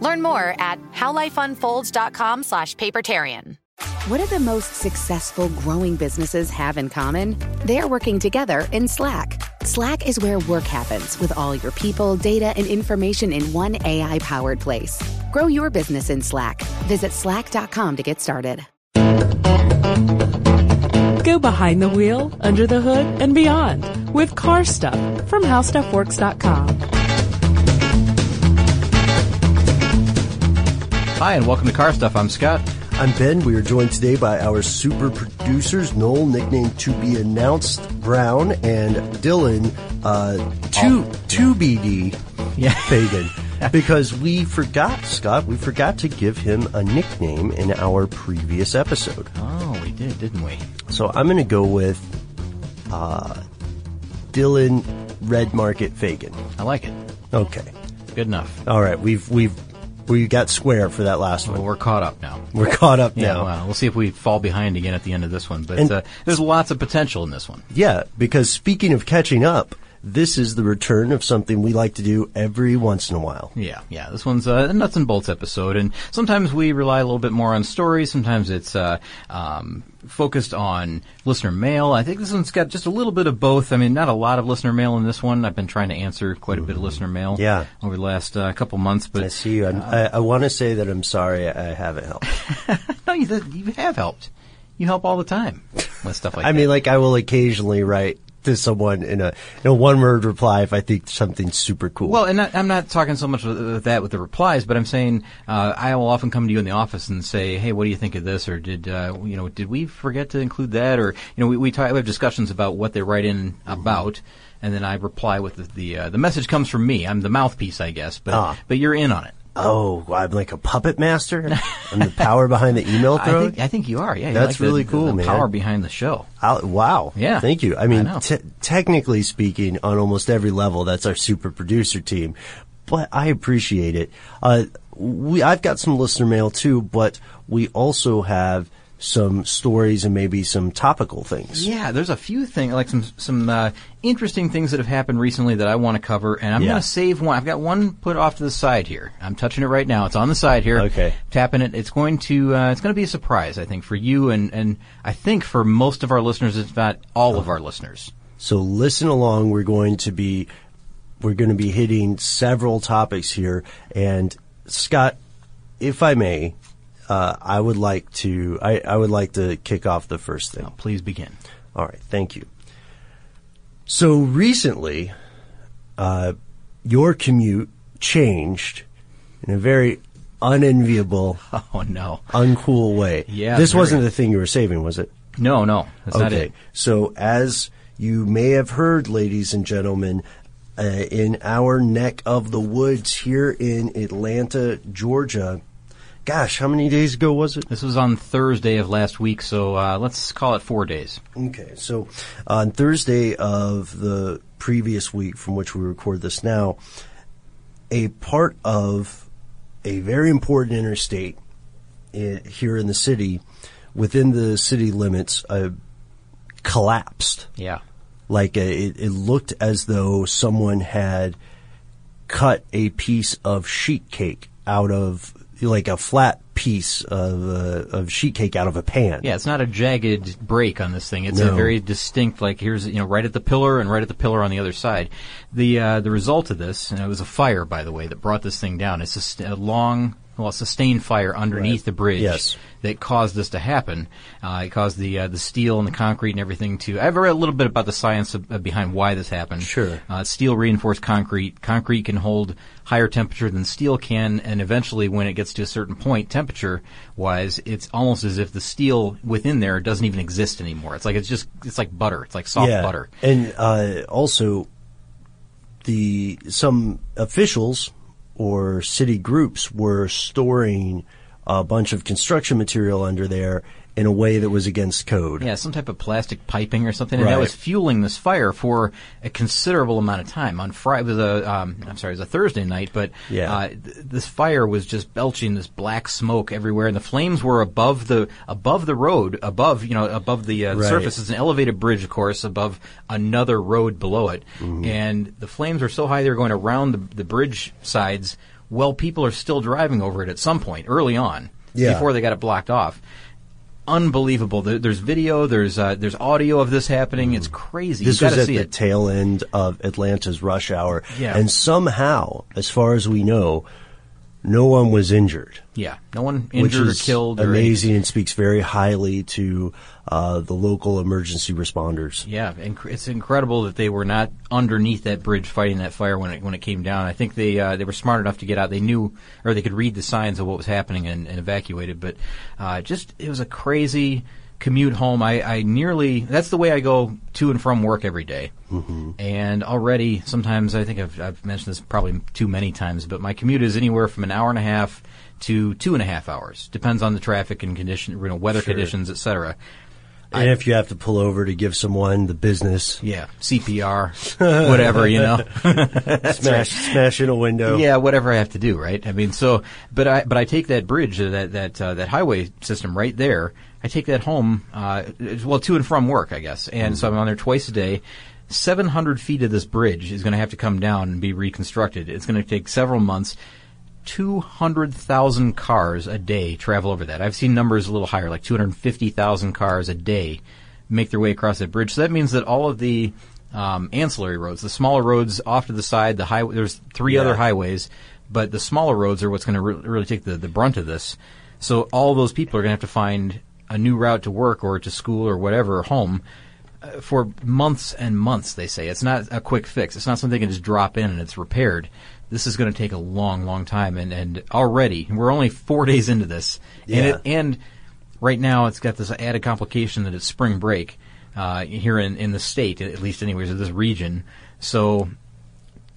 Learn more at howlifeunfolds.com slash papertarian. What do the most successful growing businesses have in common? They're working together in Slack. Slack is where work happens with all your people, data, and information in one AI powered place. Grow your business in Slack. Visit slack.com to get started. Go behind the wheel, under the hood, and beyond with car stuff from howstuffworks.com. Hi, and welcome to Car Stuff. I'm Scott. I'm Ben. We are joined today by our super producers, Noel, nicknamed to be announced Brown, and Dylan, uh, two, two BD Yeah. Fagan. because we forgot, Scott, we forgot to give him a nickname in our previous episode. Oh, we did, didn't we? So I'm going to go with, uh, Dylan Red Market Fagan. I like it. Okay. Good enough. All right. We've, we've, we got square for that last Well, one. we're caught up now. We're caught up Yeah, now. well, we'll see if we fall behind again at the end of this one. But uh, there's lots of potential in this one. Yeah, because speaking of catching up, this is the return of something we like to do every once in a while. Yeah, yeah. This one's a nuts and bolts episode, and sometimes we rely a little bit more on stories. Sometimes it's uh, um, focused on listener mail. I think this one's got just a little bit of both. I mean, not a lot of listener mail in this one. I've been trying to answer quite a bit of listener mail. Mm-hmm. Yeah. over the last uh, couple months, but I see you. I'm, I, I want to say that I'm sorry I haven't helped. no, you, you have helped. You help all the time with stuff like I that. mean, like I will occasionally write to someone in a in a one word reply if I think something's super cool. Well, and not, I'm not talking so much with, with that with the replies, but I'm saying uh, I will often come to you in the office and say, "Hey, what do you think of this?" Or did uh, you know did we forget to include that? Or you know we we, talk, we have discussions about what they write in about, and then I reply with the the, uh, the message comes from me. I'm the mouthpiece, I guess, but Ah. but you're in on it. Oh, I'm like a puppet master. I'm the power behind the email I think I think you are. Yeah, That's like really the- cool, the man. Power behind the show. I'll- wow. Yeah. Thank you. I mean, te- technically speaking, on almost every level, that's our super producer team. But I appreciate it. Uh, we, I've got some listener mail too, but we also have some stories and maybe some topical things. Yeah, there's a few things, like some some uh, interesting things that have happened recently that I want to cover, and I'm Yeah. going to save one. I've got one put off to the side here. I'm touching it right now. It's on the side here. Okay. tapping it. It's going to uh, it's going to be a surprise, I think, for you and and I think for most of our listeners, if not all of our listeners. So listen along. We're going to be we're going to be hitting several topics here. And Scott, if I may, uh, I would like to I, I would like to kick off the first thing. Please begin. All right, thank you. So recently, uh, your commute changed in a very unenviable, Oh no, uncool way. Yeah, this very. wasn't the thing you were saving, was it? no, no, that's not okay. it. So as you may have heard, ladies and gentlemen, uh, in our neck of the woods here in Atlanta, Georgia, gosh, how many days ago was it? This was on Thursday of last week, so uh, let's call it four days. Okay, so on Thursday of the previous week from which we record this now, a part of a very important interstate i here in the city, within the city limits, uh, collapsed. Yeah. Like uh it, it looked as though someone had cut a piece of sheet cake out of like a flat piece of uh, of sheet cake out of a pan. Yeah, it's not a jagged break on this thing. It's a very distinct, like here's you know right at the pillar and right at the pillar on the other side. The uh, the result of this, and it was a fire by the way that brought this thing down. It's just a long well, a sustained fire underneath Right. the bridge Yes. that caused this to happen. Uh, it caused the uh, the steel and the concrete and everything to. I've read a little bit about the science of, uh, behind why this happened. Sure. Uh, steel reinforced concrete. Concrete can hold higher temperature than steel can, and eventually, when it gets to a certain point, temperature wise, it's almost as if the steel within there doesn't even exist anymore. It's like it's just it's like butter. It's like soft yeah. butter. And uh, also, the some officials or city groups were storing a bunch of construction material under there in a way that was against code. Yeah, some type of plastic piping or something, and that was fueling this fire for a considerable amount of time. On Friday, it was a, um, I'm sorry, it was a Thursday night, but Yeah. uh, th- this fire was just belching this black smoke everywhere, and the flames were above the above the road, above you know above the, uh, Right. surface. It's an elevated bridge, of course, above another road below it, Mm-hmm. and the flames were so high they were going around the, the bridge sides. Well, people are still driving over it at some point early on Yeah. before they got it blocked off unbelievable. There's video, there's uh, there's audio of this happening. It's crazy. This was at see the it. tail end of Atlanta's rush hour. Yeah. And somehow, as far as we know, no one was injured. yeah, no one injured or killed. Or amazing anything. and speaks very highly to uh, the local emergency responders. Yeah, and it's incredible that they were not underneath that bridge fighting that fire when it when it came down. I think they uh, they were smart enough to get out. They knew or they could read the signs of what was happening and, and evacuated. But uh, just it was a crazy commute home. I, I nearly that's the way I go to and from work every day. Mm-hmm. And already sometimes I think I've I've mentioned this probably too many times, but my commute is anywhere from an hour and a half to two and a half hours. Depends on the traffic and condition, you know, weather Sure. conditions, etc. And if you have to pull over to give someone the business, Yeah, CPR, whatever, you know. smash smash in a window. Yeah, whatever I have to do, right? I mean, so, but I, but I take that bridge, that that uh, that highway system right there. I take that home, uh, well, to and from work, I guess, and so I'm on there twice a day. 700 feet of this bridge is going to have to come down and be reconstructed. It's going to take several months. 200,000 cars a day travel over that. I've seen numbers a little higher, like 250,000 cars a day make their way across that bridge. So that means that all of the um, ancillary roads, the smaller roads off to the side, the highway, there's three Yeah. other highways, but the smaller roads are what's going to re- really take the, the brunt of this. So all those people are going to have to find a new route to work or to school or whatever, or home, uh, for months and months, they say. It's not a quick fix. It's not something you can just drop in and it's repaired. This is going to take a long, long time. And, and already, we're only four days into this. And, Yeah. it, and right now, it's got this added complication that it's spring break uh, here in, in the state, at least anyways, of this region. So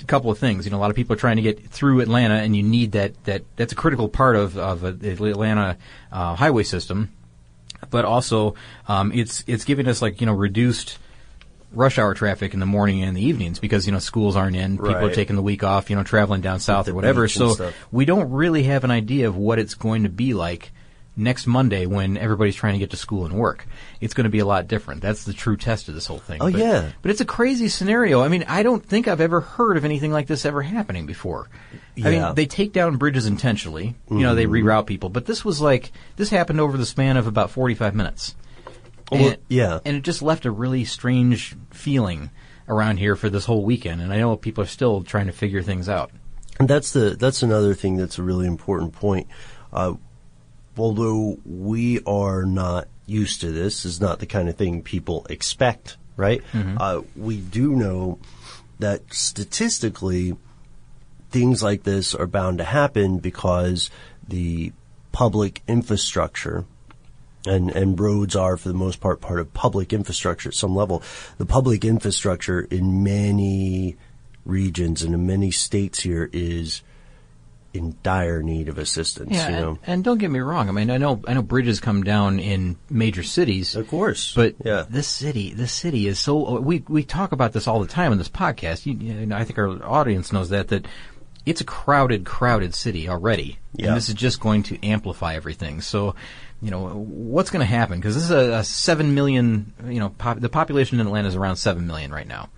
a couple of things. You know, a lot of people are trying to get through Atlanta, and you need that. That that's a critical part of of uh, the Atlanta uh, highway system. But also, um, it's it's giving us like you know reduced rush hour traffic in the morning and the evenings because you know schools aren't in, people are taking the week off, you know, traveling down south or whatever. So stuff. we don't really have an idea of what it's going to be like next Monday when everybody's trying to get to school and work. It's going to be a lot different. That's the true test of this whole thing. Oh, but, yeah. but it's a crazy scenario. I mean, I don't think I've ever heard of anything like this ever happening before. I Yeah. Mm-hmm. mean, they take down bridges intentionally. You know, they reroute people, but this was like this happened over the span of about forty-five minutes. Well, And- yeah. and it just left a really strange feeling around here for this whole weekend. And I know people are still trying to figure things out. And that's the that's another thing that's a really important point. Uh, although we are not used to this, is not the kind of thing people expect, right? Uh, we do know that statistically, things like this are bound to happen because the public infrastructure and and roads are for the most part part of public infrastructure at some level. The public infrastructure in many regions and in many states here is in dire need of assistance. Yeah, you and, know, and don't get me wrong. I mean, I know I know bridges come down in major cities, of course, but yeah, this city, this city is so. Uh, we we talk about this all the time in this podcast. You, you know, I think our audience knows that that it's a crowded, crowded city already, Yeah. and this is just going to amplify everything. So. You know what's going to happen because this is a, a seven million. You know, pop, the population in Atlanta is around seven million right now.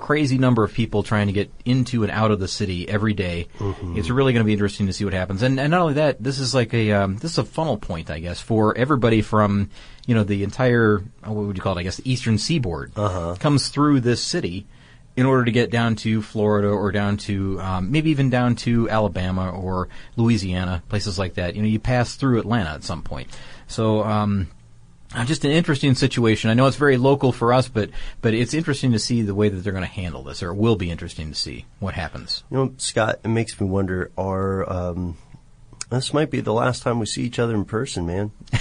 Crazy number of people trying to get into and out of the city every day. It's really going to be interesting to see what happens. And, and not only that, this is like a um, this is a funnel point, I guess, for everybody from you know the entire uh, what would you call it? I guess the eastern seaboard comes through this city in order to get down to Florida or down to um, maybe even down to Alabama or Louisiana, places like that. You know, you pass through Atlanta at some point. So. Um, just an interesting situation. I know it's very local for us, but but it's interesting to see the way that they're going to handle this, or it will be interesting to see what happens. You know, Scott, it makes me wonder. Are um, this might be the last time we see each other in person, man?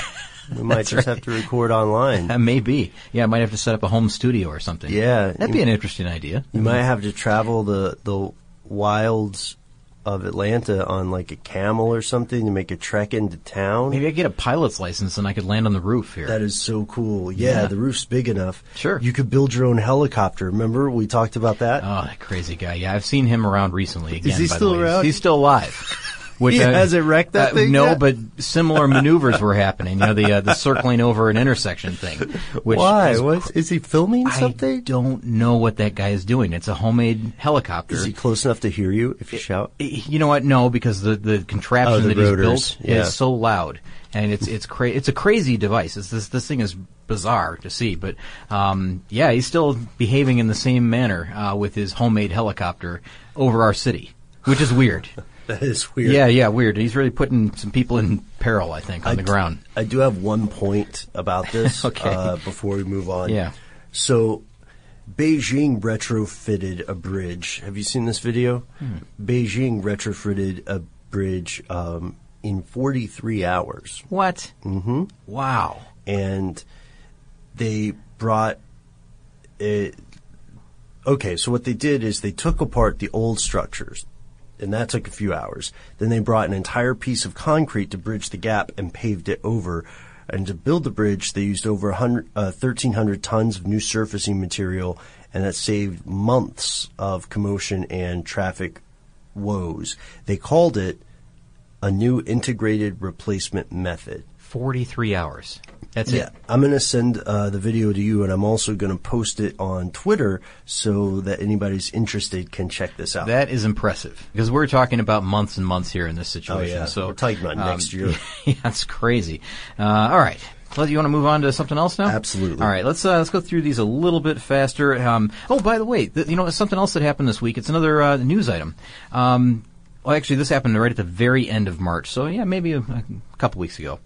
We might just have to record online. That may be. Yeah, I might have to set up a home studio or something. Yeah, that'd be an interesting idea. You might have to travel the the wilds of Atlanta on like a camel or something to make a trek into town. Maybe I get a pilot's license and I could land on the roof here. That is so cool. Yeah, Yeah. the roof's big enough. Sure. You could build your own helicopter. Remember we talked about that? Oh, that crazy guy. Yeah, I've seen him around recently. Again, he by still the way. around? He's still alive. Which He I- hasn't wrecked that uh, thing No, yet? but similar maneuvers were happening. You know, the uh, the circling over an intersection thing. Which Why? is What is he filming I something? I don't know what that guy is doing. It's a homemade helicopter. Is he close enough to hear you if you shout? You know what? No, because the the contraption Oh, the that he's built yeah. is so loud, and it's it's cra- it's a crazy device. It's this this thing is bizarre to see, but um, yeah, he's still behaving in the same manner uh, with his homemade helicopter over our city, which is weird. That is weird. yeah, yeah, weird. He's really putting some people in peril, I think, on I the ground. I do have one point about this Okay. uh, before we move on. Yeah. So, Beijing retrofitted a bridge. Have you seen this video? Hmm. Beijing retrofitted a bridge um, in 43 hours. What? Mm-hmm. Wow. and they brought it. Okay, so what they did is they took apart the old structures, and that took a few hours. Then they brought an entire piece of concrete to bridge the gap and paved it over. And to build the bridge, they used over 100, uh, 1,300 tons of new surfacing material, and that saved months of commotion and traffic woes. They called it a new integrated replacement method. Forty three hours. That's it. Yeah, it. I'm going to send uh, the video to you, and I'm also going to post it on Twitter so that anybody's interested can check this out. That is impressive because we're talking about months and months here in this situation. Oh, yeah. So We're talking about next year. Yeah, that's crazy. Uh, all right. You want to move on to something else now? Absolutely. All right, let's uh, let's go through these a little bit faster. Um, oh, by the way, th- you know something else that happened this week. It's another uh, news item. Um, well, actually, this happened right at the very end of March. So yeah, maybe a, a couple weeks ago.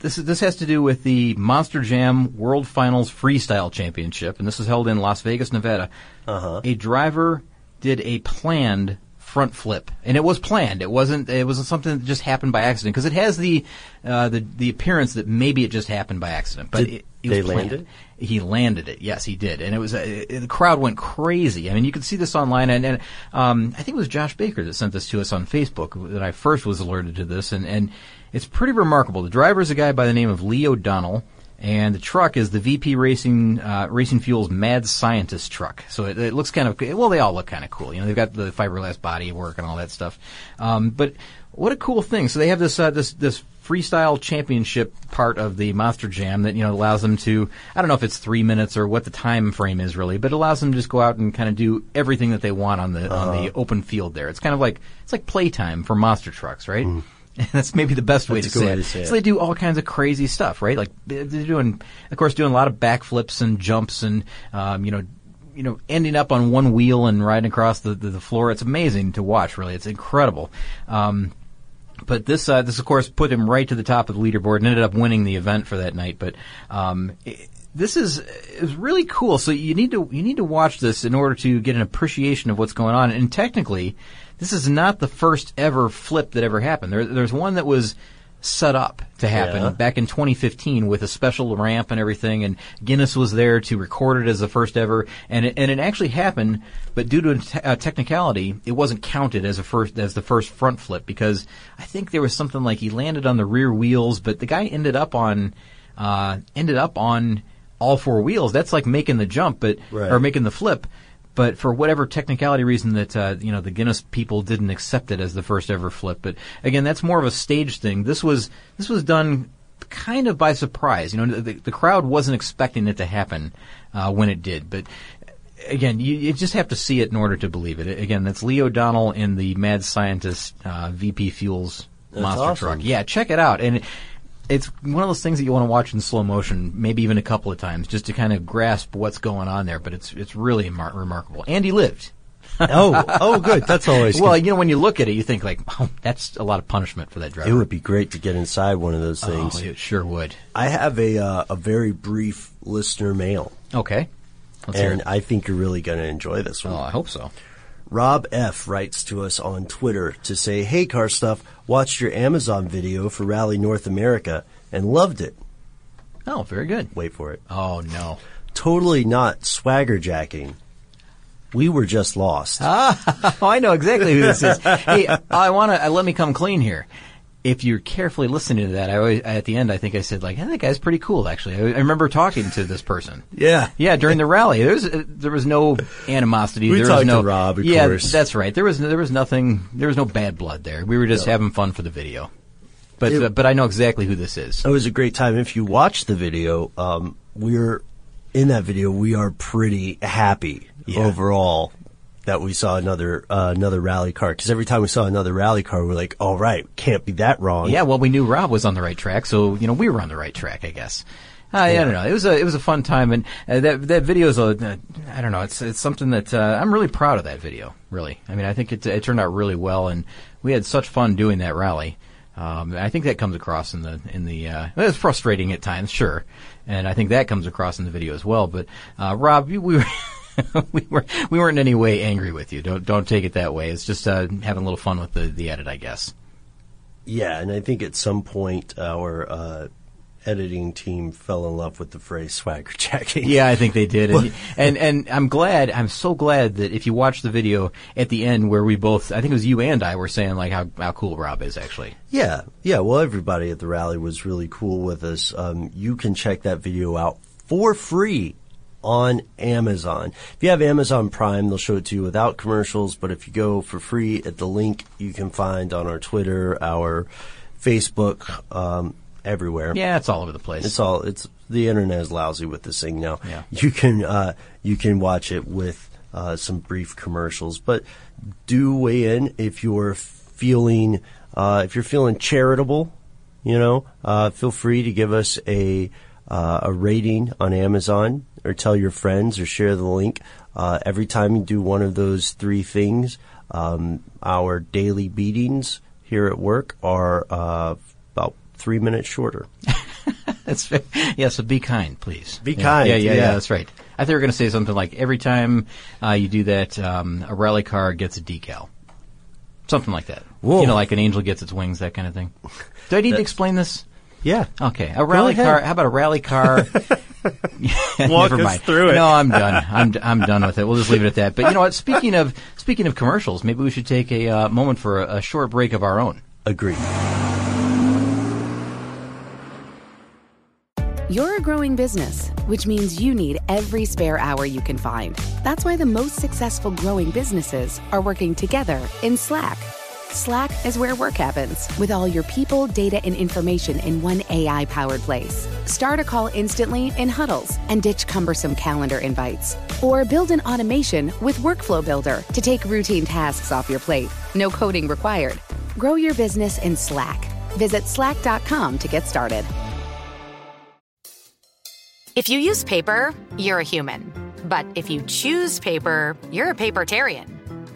This is, this has to do with the Monster Jam World Finals Freestyle Championship, and this was held in Las Vegas, Nevada. Uh-huh. A driver did a planned front flip, and it was planned. It wasn't. It wasn't something that just happened by accident because it has the uh, the the appearance that maybe it just happened by accident. But Did it, it they was land planned. it? He landed it. Yes, he did, and it was uh, it, the crowd went crazy. I mean, you could see this online, and, and um, I think it was Josh Baker that sent this to us on Facebook that I first was alerted to this, and and it's pretty remarkable. The driver is a guy by the name of Lee O'Donnell. And the truck is the VP Racing uh, Racing Fuels Mad Scientist truck. So it, it looks kind of well. They all look kind of cool. You know, they've got the fiberglass body work and all that stuff. Um, but what a cool thing! So they have this uh, this this freestyle championship part of the Monster Jam that you know allows them to. I don't know if it's three minutes or what the time frame is really, but it allows them to just go out and kind of do everything that they want on the on Uh-huh. the open field there. It's kind of like it's like playtime for monster trucks, right? That's maybe the best way. That's to say, way it. say So it. they do all kinds of crazy stuff, right? Like they're doing, of course, doing a lot of backflips and jumps and um, you know, you know, ending up on one wheel and riding across the, the, the floor. It's amazing to watch. Really, it's incredible. Um, but this, uh, this of course put him right to the top of the leaderboard and ended up winning the event for that night. But um, it, this is is really cool. So you need to you need to watch this in order to get an appreciation of what's going on. And technically, this is not the first ever flip that ever happened. There, there's one that was set up to happen Yeah. back in 2015 with a special ramp and everything, and Guinness was there to record it as the first ever, and it, and it actually happened, but due to a te- a technicality, it wasn't counted as a first as the first front flip because I think there was something like he landed on the rear wheels, but the guy ended up on uh, ended up on all four wheels. That's like making the jump, but Right. or making the flip. But for whatever technicality reason that uh, you know the Guinness people didn't accept it as the first ever flip. But again, that's more of a stage thing. This was this was done kind of by surprise. You know, the, the crowd wasn't expecting it to happen uh, when it did. But again, you, you just have to see it in order to believe it. Again, that's Lee O'Donnell in the Mad Scientist uh, VP Fuels That's monster awesome. truck. Yeah, check it out. And it's one of those things that you want to watch in slow motion, maybe even a couple of times, just to kind of grasp what's going on there. But it's it's really mar- remarkable. And he lived. oh, oh, good. That's always Well, good. you know, when you look at it, you think like, oh, that's a lot of punishment for that driver. It would be great to get inside one of those oh, things. it sure would. I have a uh, a very brief listener mail, Okay. Let's hear and. I think you're really going to enjoy this one. Oh, I hope so. Rob F writes to us on Twitter to say, "Hey, car stuff, watched your Amazon video for Rally North America and loved it. Oh, very good. Wait for it. Oh no. Totally not swagger jacking. We were just lost. Oh, I know exactly who this is. hey, I want to uh, let me come clean here. If you're carefully listening to that, I always at the end I think I said like, hey, that guy's pretty cool. Actually, I, I remember talking to this person. Yeah. yeah. During the rally, there was uh, there was no animosity. We there talked was no to Rob, of yeah, course. that's right. There was there was nothing. There was no bad blood there. We were just having fun for the video. But It- uh, but I know exactly who this is. It was a great time. If you watch the video, um, we're in that video. We are pretty happy Yeah. overall that we saw another uh, another rally car. Because every time we saw another rally car, we're like, "All right, can't be that wrong." Yeah, well, we knew Rob was on the right track, so you know we were on the right track, I guess. Uh, I don't know. It was a it was a fun time, and uh, that that video is a uh, I don't know. It's it's something that uh, I'm really proud of that video. Really, I mean, I think it it turned out really well, and we had such fun doing that rally. Um, I think that comes across in the in the. Uh, it's frustrating at times, sure, and I think that comes across in the video as well. But uh, Rob, we were. we were we weren't in any way angry with you. Don't don't take it that way. It's just uh, having a little fun with the, the edit, I guess. Yeah, and I think at some point our uh, editing team fell in love with the phrase swagger jacking. Yeah, I think they did, and, and and I'm glad. I'm so glad that if you watch the video at the end where we both, I think it was you and I were saying like how how cool Rob is actually. Yeah, yeah. Well, everybody at the rally was really cool with us. Um, you can check that video out for free on Amazon. If you have Amazon Prime, they'll show it to you without commercials. But if you go for free at the link you can find on our Twitter, our Facebook, um, everywhere. Yeah, it's all over the place. It's all it's the internet is lousy with this thing now. Yeah. You can uh, you can watch it with uh, some brief commercials, but do weigh in if you're feeling uh, if you're feeling charitable. You know, uh, feel free to give us a uh, a rating on Amazon or tell your friends or share the link. Uh, every time you do one of those three things, um, our daily beatings here at work are uh, about three minutes shorter. That's fair. yeah. So be kind, please. Be Yeah, kind, Yeah, yeah, yeah, yeah. That's right. I you were going to say something like every time uh, you do that, um, a rally car gets a decal. Something like that. Whoa. You know, like an angel gets its wings, that kind of thing. Do I need to explain this? Yeah. Okay, a rally car. How about a rally car? Walk Never us mind. through it. No, I'm done. I'm I'm done with it. We'll just leave it at that. But you know what? Speaking of speaking of commercials, maybe we should take a uh, moment for a, a short break of our own. Agree. You're a growing business, which means you need every spare hour you can find. That's why the most successful growing businesses are working together in Slack. Slack is where work happens, with all your people, data, and information in one AI powered place. Start a call instantly in huddles and ditch cumbersome calendar invites. Or build an automation with Workflow Builder to take routine tasks off your plate. No coding required. Grow your business in Slack. Visit slack.com to get started. If you use paper, you're a human. But if you choose paper, you're a papertarian.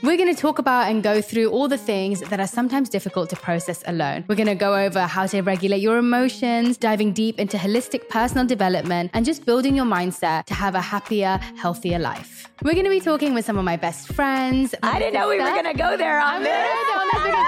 We're going to talk about and go through all the things that are sometimes difficult to process alone. We're going to go over how to regulate your emotions, diving deep into holistic personal development, and just building your mindset to have a happier, healthier life. We're going to be talking with some of my best friends. I didn't know we were going to go there on this.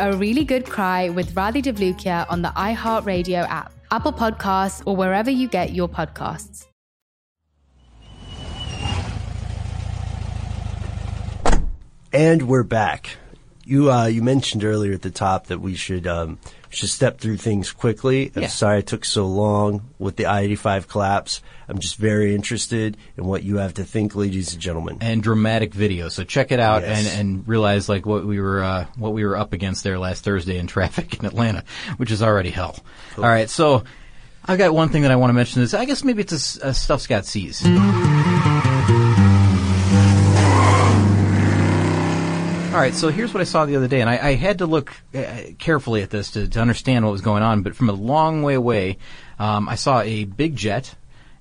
A Really Good Cry with Radhi Devlukia on the iHeartRadio app, Apple Podcasts, or wherever you get your podcasts. And we're back. You uh, you mentioned earlier at the top that we should um, should step through things quickly. I'm sorry it took so long with the I-85 collapse. I'm just very interested in what you have to think, ladies and gentlemen. And dramatic video. So check it out yes. and, and realize like what we were uh, what we were up against there last Thursday in traffic in Atlanta, which is already hell. Cool. All right, so I've got one thing that I want to mention. Is I guess maybe it's a, a stuff Scott sees. All right, so here's what I saw the other day, and I, I had to look uh, carefully at this to, to, understand what was going on. But from a long way away, um, I saw a big jet,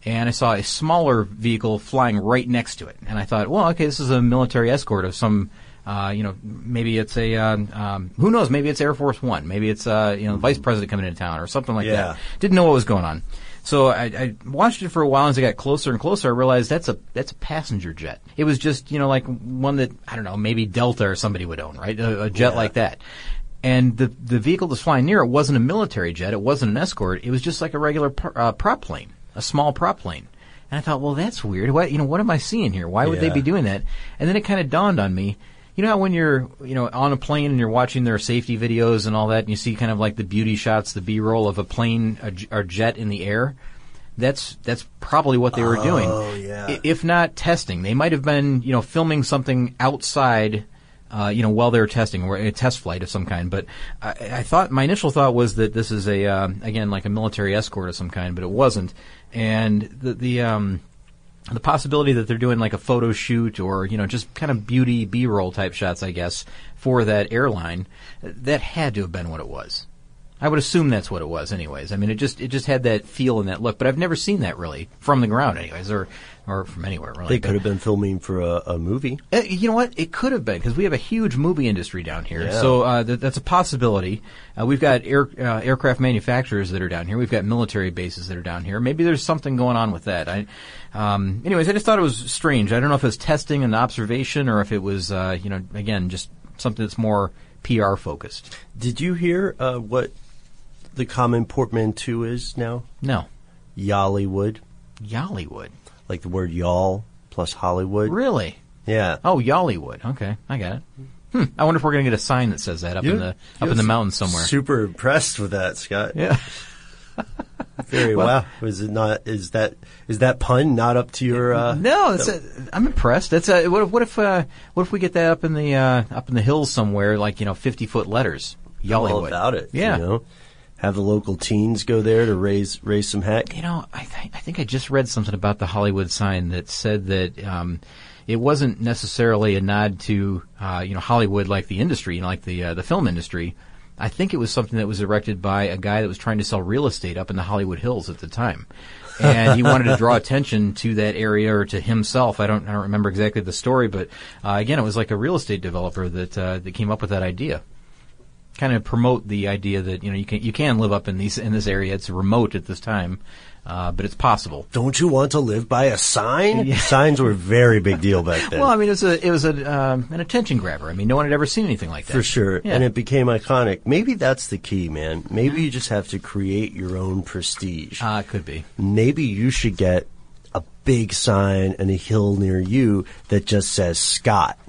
and I saw a smaller vehicle flying right next to it. And I thought, well, okay, this is a military escort of some. Uh, you know, maybe it's a uh, um, who knows? Maybe it's Air Force One. Maybe it's uh, you know the vice president coming into town or something like yeah. that. Didn't know what was going on. So I, I, watched it for a while. As I got closer and closer, I realized that's a that's a passenger jet. It was just you know like one that I don't know maybe Delta or somebody would own, right? A, a jet yeah. like that. And the the vehicle that's flying near it wasn't a military jet. It wasn't an escort. It was just like a regular uh, prop plane, a small prop plane. And I thought, well, that's weird. What you know? What am I seeing here? Why would yeah. they be doing that? And then it kind of dawned on me you know how when you're you know on a plane and you're watching their safety videos and all that, and you see kind of like the beauty shots, the B-roll of a plane or jet in the air. That's that's probably what they were oh, doing. Yeah. If not testing, they might have been you know filming something outside. Uh, you know, while they were testing, or a test flight of some kind. But I, I thought my initial thought was that this is a uh, again like a military escort of some kind, but it wasn't. And the the um, the possibility that they're doing like a photo shoot or you know just kind of beauty b-roll type shots i guess for that airline that had to have been what it was i would assume that's what it was anyways i mean it just it just had that feel and that look but i've never seen that really from the ground anyways or or from anywhere really. They could have been filming for a, a movie. Uh, you know what? It could have been because we have a huge movie industry down here. Yeah. So uh, th- that's a possibility. Uh, we've got air, uh, aircraft manufacturers that are down here. We've got military bases that are down here. Maybe there's something going on with that. I, um, anyways, I just thought it was strange. I don't know if it was testing and observation or if it was, uh, you know, again, just something that's more PR focused. Did you hear uh, what the common portmanteau is now? No. Yollywood. Yollywood like the word y'all plus Hollywood. Really? Yeah. Oh, Yollywood. Okay, I got it. Hmm. I wonder if we're going to get a sign that says that up you, in the up in the mountains somewhere. Super impressed with that, Scott. Yeah. Very well, wow. Is it not? Is that is that pun not up to your? Uh, no, it's a, I'm impressed. That's a, what if what if uh, what if we get that up in the uh, up in the hills somewhere, like you know, 50 foot letters. Yollywood. All about it. Yeah. You know? Have the local teens go there to raise raise some heck? You know, I, th- I think I just read something about the Hollywood sign that said that um, it wasn't necessarily a nod to uh, you know Hollywood like the industry, you know, like the uh, the film industry. I think it was something that was erected by a guy that was trying to sell real estate up in the Hollywood Hills at the time. and he wanted to draw attention to that area or to himself. I don't, I don't remember exactly the story, but uh, again, it was like a real estate developer that uh, that came up with that idea kind of promote the idea that you know you can you can live up in these in this area. It's remote at this time, uh, but it's possible. Don't you want to live by a sign? Yeah. Signs were a very big deal back then. well, I mean, it was a it was a um, an attention grabber. I mean, no one had ever seen anything like that for sure, yeah. and it became iconic. Maybe that's the key, man. Maybe you just have to create your own prestige. Ah, uh, could be. Maybe you should get a big sign and a hill near you that just says Scott.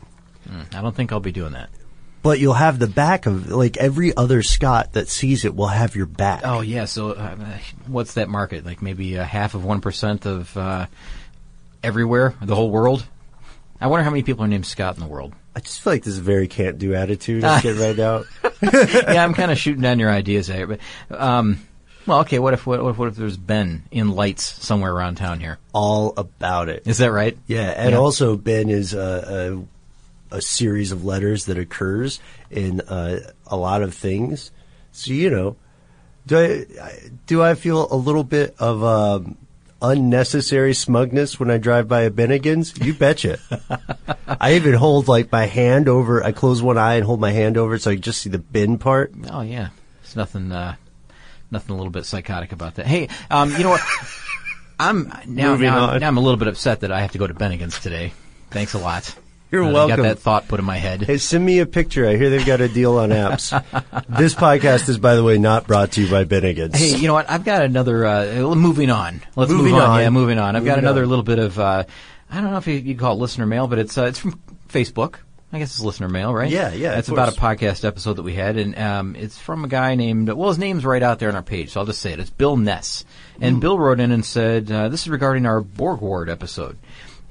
Mm, I don't think I'll be doing that but you'll have the back of like every other Scott that sees it will have your back. Oh yeah. So uh, what's that market? Like maybe a half of one percent of uh, everywhere, the whole world. I wonder how many people are named Scott in the world. I just feel like this is a very can't do attitude. Let's get right out. yeah, I'm kind of shooting down your ideas here, but um, well, okay. What if what, if what if there's Ben in lights somewhere around town here? All about it. Is that right? Yeah, and Yeah. also Ben is a, a, a series of letters that occurs in uh, a lot of things. So you know, do I do I feel a little bit of um, unnecessary smugness when I drive by a Bennigan's? You betcha. I even hold like my hand over. I close one eye and hold my hand over it so I can just see the bin part. Oh yeah, it's nothing, uh, nothing a little bit psychotic about that. Hey, um, you know what? I'm now, now, now I'm a little bit upset that I have to go to Bennigan's today. Thanks a lot. You're Uh, welcome. Got that thought put in my head. Hey, send me a picture. I hear they've got a deal on apps. this podcast is, by the way, not brought to you by Bennigan's. Hey, you know what? I've got another. Uh, moving on. Let's Moving move on. on. Yeah, moving on. I've got another on. little bit of. Uh, I don't know if you, you'd call it listener mail, but it's uh, it's from Facebook. I guess it's listener mail, right? Yeah, yeah, It's about a podcast episode that we had, and um, it's from a guy named. Well, his name's right out there on our page, so I'll just say it. It's Bill Ness, and Hmm. Bill wrote in and said uh, this is regarding our Borgward episode.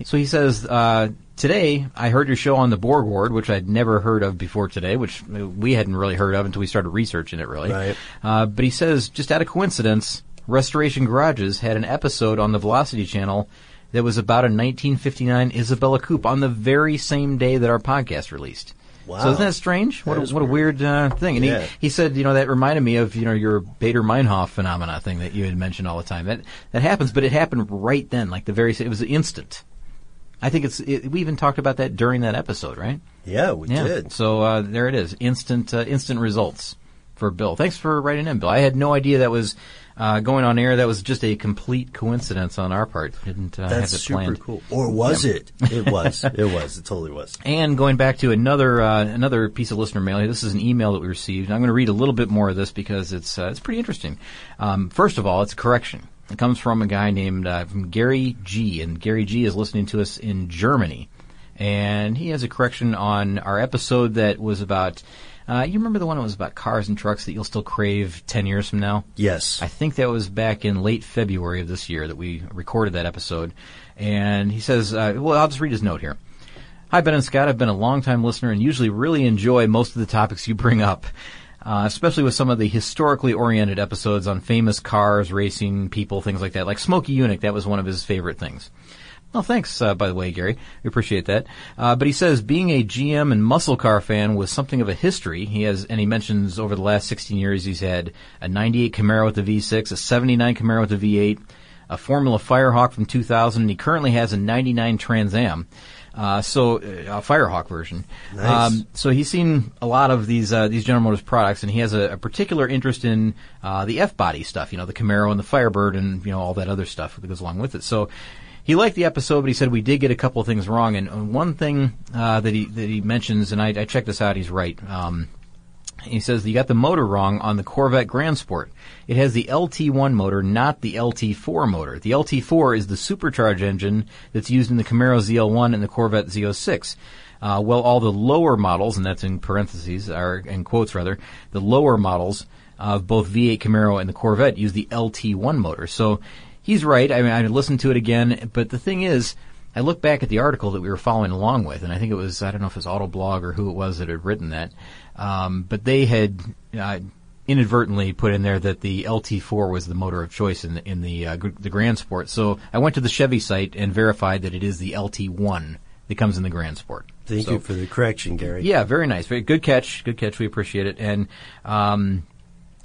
So he says. Uh, Today, I heard your show on the Borgward, which I'd never heard of before today, which uh, we hadn't really heard of until we started researching it, really. Right. Uh, but he says, just out of coincidence, Restoration Garages had an episode on the Velocity Channel that was about a 1959 Isabella Coupe on the very same day that our podcast released. Wow. So isn't that strange? What, That a, is what a weird uh, thing. And Yeah. he, he said, you know, that reminded me of, you know, your Baader-Meinhof phenomena thing that you had mentioned all the time. That, that happens, but it happened right then, like the very, it was instant. I think it's, it, we even talked about that during that episode, right? Yeah, we Yeah. did. So uh, there it is, instant uh, instant results for Bill. Thanks for writing in, Bill. I had no idea that was uh, going on air. That was just a complete coincidence on our part. Didn't uh, That's have it super planned. cool. Or was Yeah. it? It was. it was. It totally was. And going back to another uh, another piece of listener mail. This is an email that we received. I'm going to read a little bit more of this because it's uh, it's pretty interesting. Um, first of all, it's a correction. It comes from a guy named uh, from Gary G. And Gary G. is listening to us in Germany, and he has a correction on our episode that was about. Uh, you remember the one that was about cars and trucks that you'll still crave ten years from now? Yes. I think that was back in late February of this year that we recorded that episode. And he says, uh, well, I'll just read his note here. Hi, Ben and Scott. I've been a longtime listener and usually really enjoy most of the topics you bring up, uh, especially with some of the historically oriented episodes on famous cars, racing, people, things like that. Like Smokey Yunick, that was one of his favorite things. Well, thanks, uh, by the way, Gary. We appreciate that. Uh, but he says being a GM and muscle car fan with something of a history, he has, and he mentions over the last 16 years he's had a 98 Camaro with the V6, a 79 Camaro with the V8, a Formula Firehawk from 2000, and he currently has a 99 Trans Am. Uh, so, uh, a Firehawk version. Nice. so he's seen a lot of these uh, these General Motors products, and he has a, a particular interest in uh, the F body stuff. You know, the Camaro and the Firebird, and you know all that other stuff that goes along with it. So he liked the episode, but he said we did get a couple of things wrong. And, and one thing uh, that he that he mentions, and I, I checked this out, he's right. Um, he says you got the motor wrong on the Corvette Grand Sport. It has the LT1 motor, not the LT4 motor. The LT4 is the supercharged engine that's used in the Camaro ZL1 and the Corvette Z06. Uh, well, all the lower models, and that's in parentheses, or in quotes rather, the lower models of both V8 Camaro and the Corvette use the LT1 motor. So he's right. I mean, I listened to it again, but the thing is, I look back at the article that we were following along with, and I think it was, I don't know if it was Autoblog or who it was that had written that, um, but they had uh, inadvertently put in there that the LT4 was the motor of choice in the, in the, uh, gr- the Grand Sport. So I went to the Chevy site and verified that it is the LT1 that comes in the Grand Sport. Thank So- you for the correction, Gary. yeah, very nice. Very good catch. Good catch. We appreciate it. And um,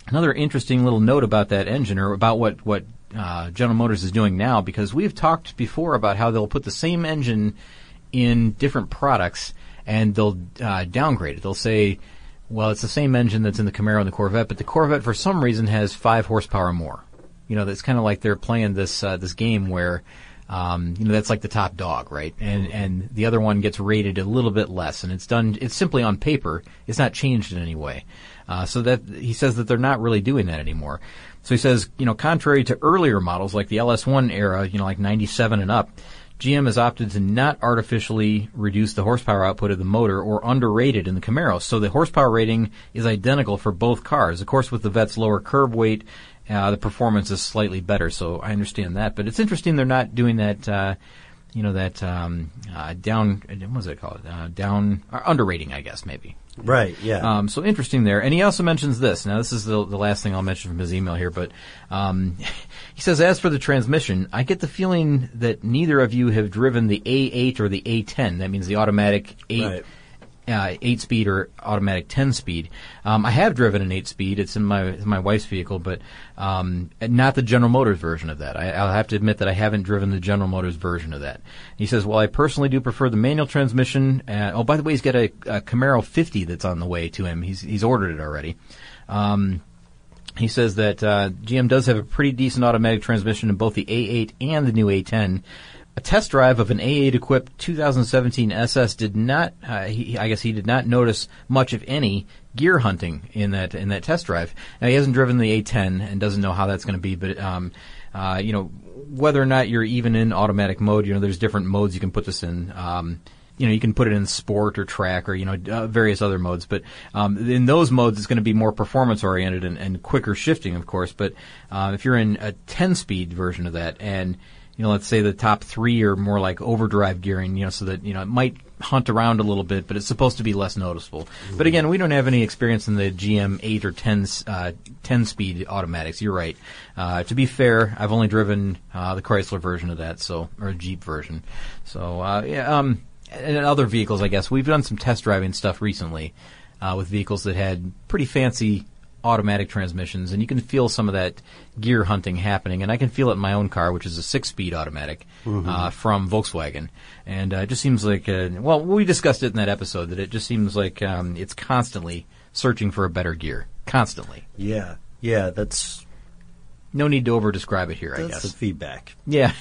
another interesting little note about that engine, or about what what uh, General Motors is doing now, because we've talked before about how they'll put the same engine in different products and they'll uh, downgrade it. They'll say, well, it's the same engine that's in the Camaro and the Corvette, but the Corvette for some reason has five horsepower more. You know, that's kind of like they're playing this uh, this game where. Um, you know that's like the top dog, right? And and the other one gets rated a little bit less, and it's done. It's simply on paper. It's not changed in any way. Uh, so that he says that they're not really doing that anymore. So he says, you know, contrary to earlier models like the LS1 era, you know, like 97 and up, GM has opted to not artificially reduce the horsepower output of the motor or underrated in the Camaro. So the horsepower rating is identical for both cars. Of course, with the Vette's lower curb weight, uh, the performance is slightly better. So I understand that, but it's interesting they're not doing that. Uh, you know that um, uh, down what was it called uh, down underrating I guess maybe Right. Yeah. um, so interesting there and he also mentions this now this is the, the last thing I'll mention from his email here but um, he says as for the transmission I get the feeling that neither of you have driven the A8 or the A10 that means the automatic 8 Right. Uh, eight speed or automatic ten speed. Um, I have driven an eight speed. It's in my in my wife's vehicle, but um, not the General Motors version of that. I, I'll have to admit that I haven't driven the General Motors version of that. He says, "Well, I personally do prefer the manual transmission." Uh, oh, by the way, he's got a, a Camaro 50 that's on the way to him. He's he's ordered it already. Um, he says that uh, GM does have a pretty decent automatic transmission in both the A8 and the new A10. A test drive of an A8 equipped 2017 SS did not. Uh, he, I guess he did not notice much, if any, gear hunting in that in that test drive. Now he hasn't driven the A10 and doesn't know how that's going to be, but um, uh, you know whether or not you're even in automatic mode. You know, there's different modes you can put this in. Um, you know, you can put it in sport or track or, you know, uh, various other modes. But um, in those modes, it's going to be more performance oriented and, and quicker shifting, of course. But uh, if you're in a 10 speed version of that and, you know, let's say the top three are more like overdrive gearing, you know, so that, you know, it might hunt around a little bit, but it's supposed to be less noticeable. But again, we don't have any experience in the GM 8 or 10, uh, 10 speed automatics. You're right. Uh, to be fair, I've only driven, uh, the Chrysler version of that, so, or Jeep version. So, uh, yeah, um, and other vehicles, I guess. We've done some test driving stuff recently, uh, with vehicles that had pretty fancy automatic transmissions, and you can feel some of that gear hunting happening. And I can feel it in my own car, which is a six-speed automatic uh, from Volkswagen. And uh, it just seems like, uh, well, we discussed it in that episode that it just seems like um, it's constantly searching for a better gear, constantly. yeah. Yeah. That's No need to over describe it here, I guess. the feedback. Yeah.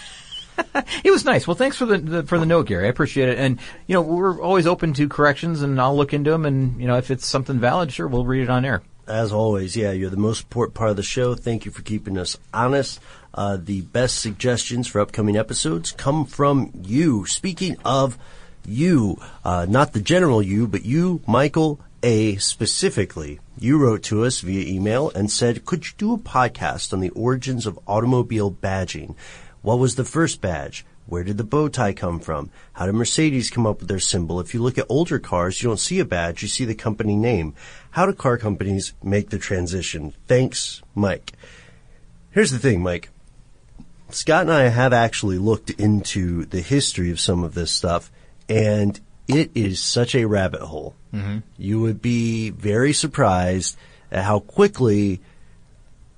it was nice. Well, thanks for the, the for the note, Gary. I appreciate it. And you know, we're always open to corrections, and I'll look into them. And you know, if it's something valid, sure, we'll read it on air. As always, yeah, you're the most important part of the show. Thank you for keeping us honest. Uh, the best suggestions for upcoming episodes come from you. Speaking of you, uh, not the general you, but you, Michael A. specifically. You wrote to us via email and said, could you do a podcast on the origins of automobile badging? What was the first badge? Where did the bow tie come from? How did Mercedes come up with their symbol? If you look at older cars, you don't see a badge, you see the company name. How do car companies make the transition? Thanks, Mike. Here's the thing, Mike. Scott and I have actually looked into the history of some of this stuff, and it is such a rabbit hole. Mm-hmm. You would be very surprised at how quickly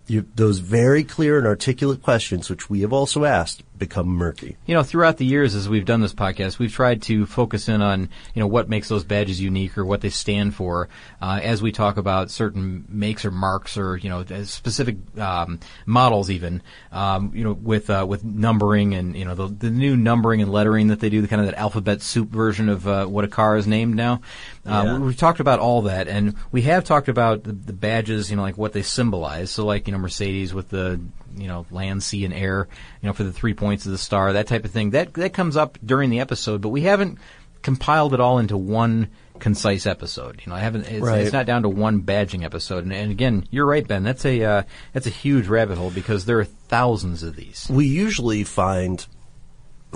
you, those very clear and articulate questions, which we have also asked, become murky. You know, throughout the years as we've done this podcast, we've tried to focus in on, you know, what makes those badges unique or what they stand for, uh, as we talk about certain makes or marks or, you know, specific, um, models even, um, you know, with, uh, with numbering and, you know, the, the new numbering and lettering that they do, the kind of that alphabet soup version of, uh, what a car is named now. Uh, Yeah. we- We've talked about all that and we have talked about the, the badges, you know, like what they symbolize. So like, you know, Mercedes with the, you know, land, sea, and air, you know, for the three points of the star, that type of thing. That that comes up during the episode, but we haven't compiled it all into one concise episode. You know, I haven't. It's, Right. it's not down to one badging episode. And, and again, you're right, Ben. That's a uh, that's a huge rabbit hole because there are thousands of these. We usually find,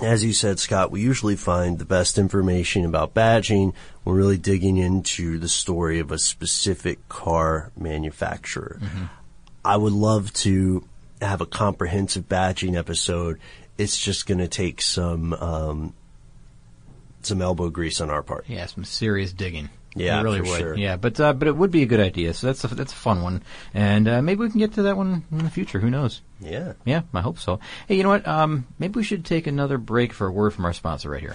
as you said, Scott, we usually find the best information about badging. We're really digging into the story of a specific car manufacturer. I would love to have a comprehensive badging episode. It's just going to take some um, some elbow grease on our part. Yeah, some serious digging. Yeah, it really would. sure. Yeah, but uh, but it would be a good idea. So that's a that's a fun one, and uh, maybe we can get to that one in the future. Who knows? Yeah. Yeah, I hope so. Hey, you know what? Um, maybe we should take another break for a word from our sponsor right here.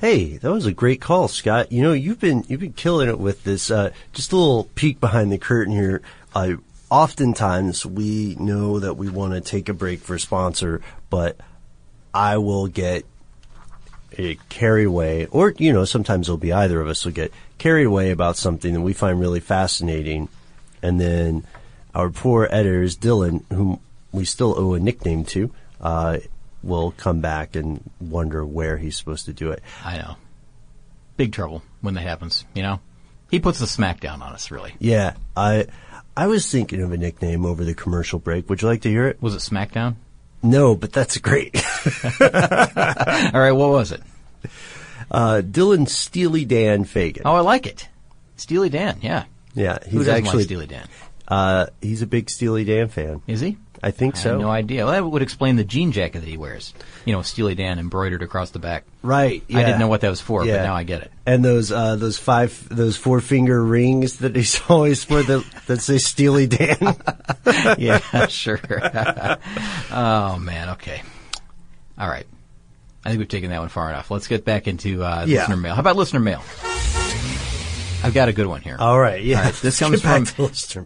Hey, that was a great call, Scott. You know, you've been you've been killing it with this. Uh, just a little peek behind the curtain here. Uh, oftentimes, we know that we want to take a break for a sponsor, but I will get a carried away, or you know, sometimes it'll be either of us will get carried away about something that we find really fascinating, and then our poor editors, Dylan, whom we still owe a nickname to, uh, will come back and wonder where he's supposed to do it. I know. Big trouble when that happens, you know? He puts the smack down on us, really. Yeah. I I was thinking of a nickname over the commercial break. Would you like to hear it? Was it Smackdown? No, but that's great. All right, what was it? Uh, Dylan Steely Dan Fagen. Oh, I like it. Steely Dan, yeah. Yeah, he's Who actually like Steely Dan. Uh, he's a big Steely Dan fan. Is he? I think I so. no idea. Well, that would explain the jean jacket that he wears. You know, Steely Dan embroidered across the back. Right. Yeah. I didn't know what that was for, yeah. but now I get it. And those uh, those five those four finger rings that he's always for that that say Steely Dan. yeah, sure. oh man. Okay. All right. I think we've taken that one far enough. Let's get back into uh, yeah. listener mail. How about listener mail? I've got a good one here. All right, yeah. All right, this comes from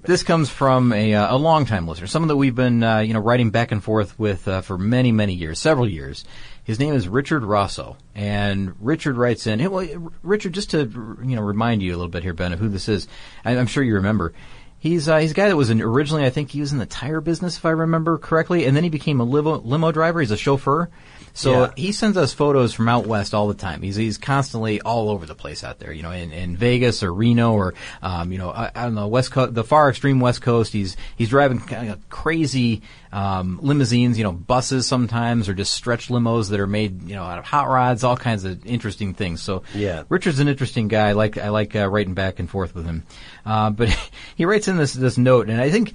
this comes from a uh, a longtime listener, someone that we've been uh, you know writing back and forth with uh, for many many years, several years. His name is Richard Rosso, and Richard writes in. Hey, well, Richard, just to you know remind you a little bit here, Ben, of who this is. I, am sure you remember. He's uh, he's a guy that was in, originally, I think he was in the tire business, if I remember correctly, and then he became a limo, limo driver. He's a chauffeur, so yeah. he sends us photos from out west all the time. He's he's constantly all over the place out there. You know, in, in Vegas or Reno or um, you know on the west coast, the far extreme west coast. He's he's driving kind of crazy um, limousines. You know, buses sometimes or just stretch limos that are made you know out of hot rods. All kinds of interesting things. So yeah, Richard's an interesting guy. I like I like uh, writing back and forth with him. Uh, but he writes in this this note, and I think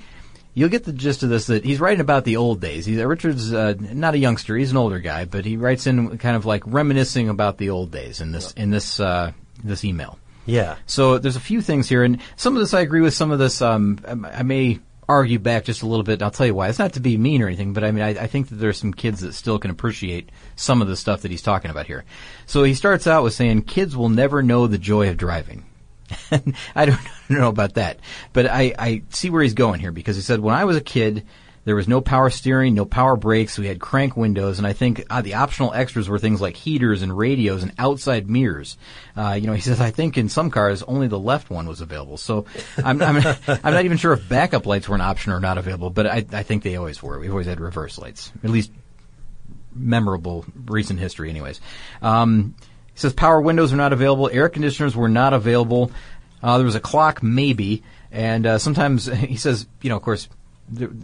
you'll get the gist of this that he's writing about the old days. He's, Richard's uh, not a youngster; he's an older guy, but he writes in kind of like reminiscing about the old days in this in this uh, this email. Yeah. So there's a few things here, and some of this I agree with. Some of this um, I may argue back just a little bit. And I'll tell you why. It's not to be mean or anything, but I mean I, I think that there's some kids that still can appreciate some of the stuff that he's talking about here. So he starts out with saying kids will never know the joy of driving. I don't know about that, but I, I see where he's going here because he said when I was a kid, there was no power steering, no power brakes. We had crank windows, and I think uh, the optional extras were things like heaters and radios and outside mirrors. Uh, you know, he says I think in some cars only the left one was available. So I'm I'm, I'm not even sure if backup lights were an option or not available, but I I think they always were. We've always had reverse lights, at least memorable recent history, anyways. Um, He says power windows are not available, air conditioners were not available. Uh, there was a clock, maybe, and uh, sometimes he says, you know, of course,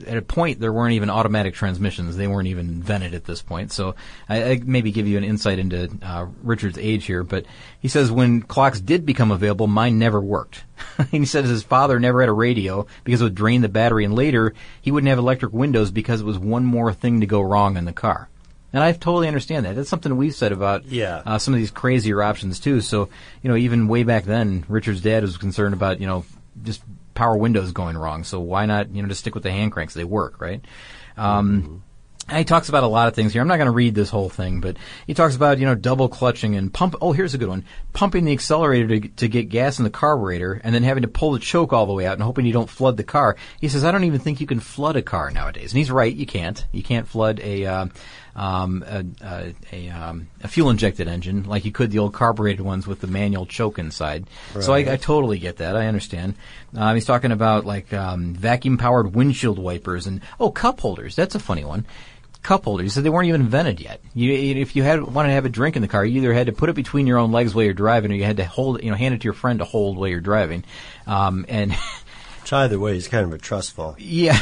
at a point there weren't even automatic transmissions; they weren't even invented at this point. So I, I maybe give you an insight into uh, Richard's age here. But he says when clocks did become available, mine never worked. he says his father never had a radio because it would drain the battery, and later he wouldn't have electric windows because it was one more thing to go wrong in the car. And I totally understand that. That's something we've said about yeah. uh, some of these crazier options too. So, you know, even way back then, Richard's dad was concerned about, you know, just power windows going wrong. So why not, you know, just stick with the hand cranks? They work, right? Um, mm-hmm. And he talks about a lot of things here. I'm not going to read this whole thing, but he talks about, you know, double clutching and pump. Oh, here's a good one. Pumping the accelerator to, to get gas in the carburetor and then having to pull the choke all the way out and hoping you don't flood the car. He says, I don't even think you can flood a car nowadays. And he's right. You can't. You can't flood a, uh, um, a, a, a, um, a fuel injected engine like you could the old carbureted ones with the manual choke inside. Right. So I, I, totally get that. I understand. Um, he's talking about like um, vacuum powered windshield wipers and oh cup holders. That's a funny one cup holders. He said they weren't even invented yet. You, if you had wanted to have a drink in the car, you either had to put it between your own legs while you're driving, or you had to hold, you know, hand it to your friend to hold while you're driving. Um, and Which either way is kind of a trust fall. Yeah,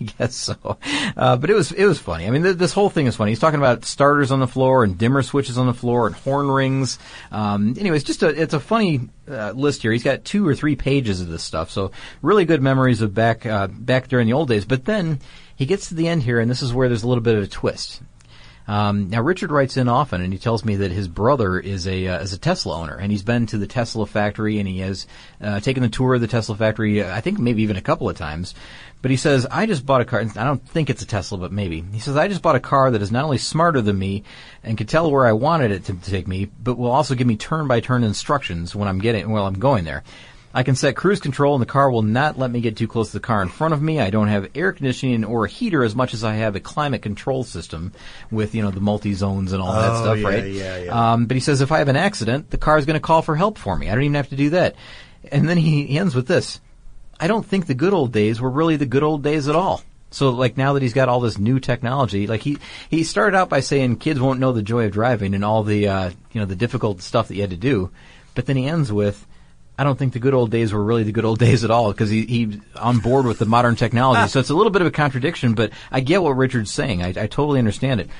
I guess so. Uh, but it was it was funny. I mean, th- this whole thing is funny. He's talking about starters on the floor and dimmer switches on the floor and horn rings. Um, anyways, just a it's a funny uh, list here. He's got two or three pages of this stuff. So really good memories of back uh, back during the old days. But then he gets to the end here, and this is where there's a little bit of a twist. Um, now Richard writes in often, and he tells me that his brother is a uh, is a Tesla owner, and he's been to the Tesla factory, and he has uh, taken the tour of the Tesla factory. Uh, I think maybe even a couple of times. But he says, I just bought a car. I don't think it's a Tesla, but maybe. He says, I just bought a car that is not only smarter than me and can tell where I wanted it to, take me, but will also give me turn by turn instructions when I'm getting, while I'm going there. I can set cruise control and the car will not let me get too close to the car in front of me. I don't have air conditioning or a heater as much as I have a climate control system with, you know, the multi-zones and all that oh, stuff, yeah, right? Yeah, yeah. Um, but he says if I have an accident, the car is going to call for help for me. I don't even have to do that. And then he, he ends with this. I don't think the good old days were really the good old days at all. So like now that he's got all this new technology, like he he started out by saying kids won't know the joy of driving and all the uh, you know the difficult stuff that you had to do, but then he ends with I don't think the good old days were really the good old days at all because he, he's on board with the modern technology. so it's a little bit of a contradiction, but I get what Richard's saying. I, I totally understand it.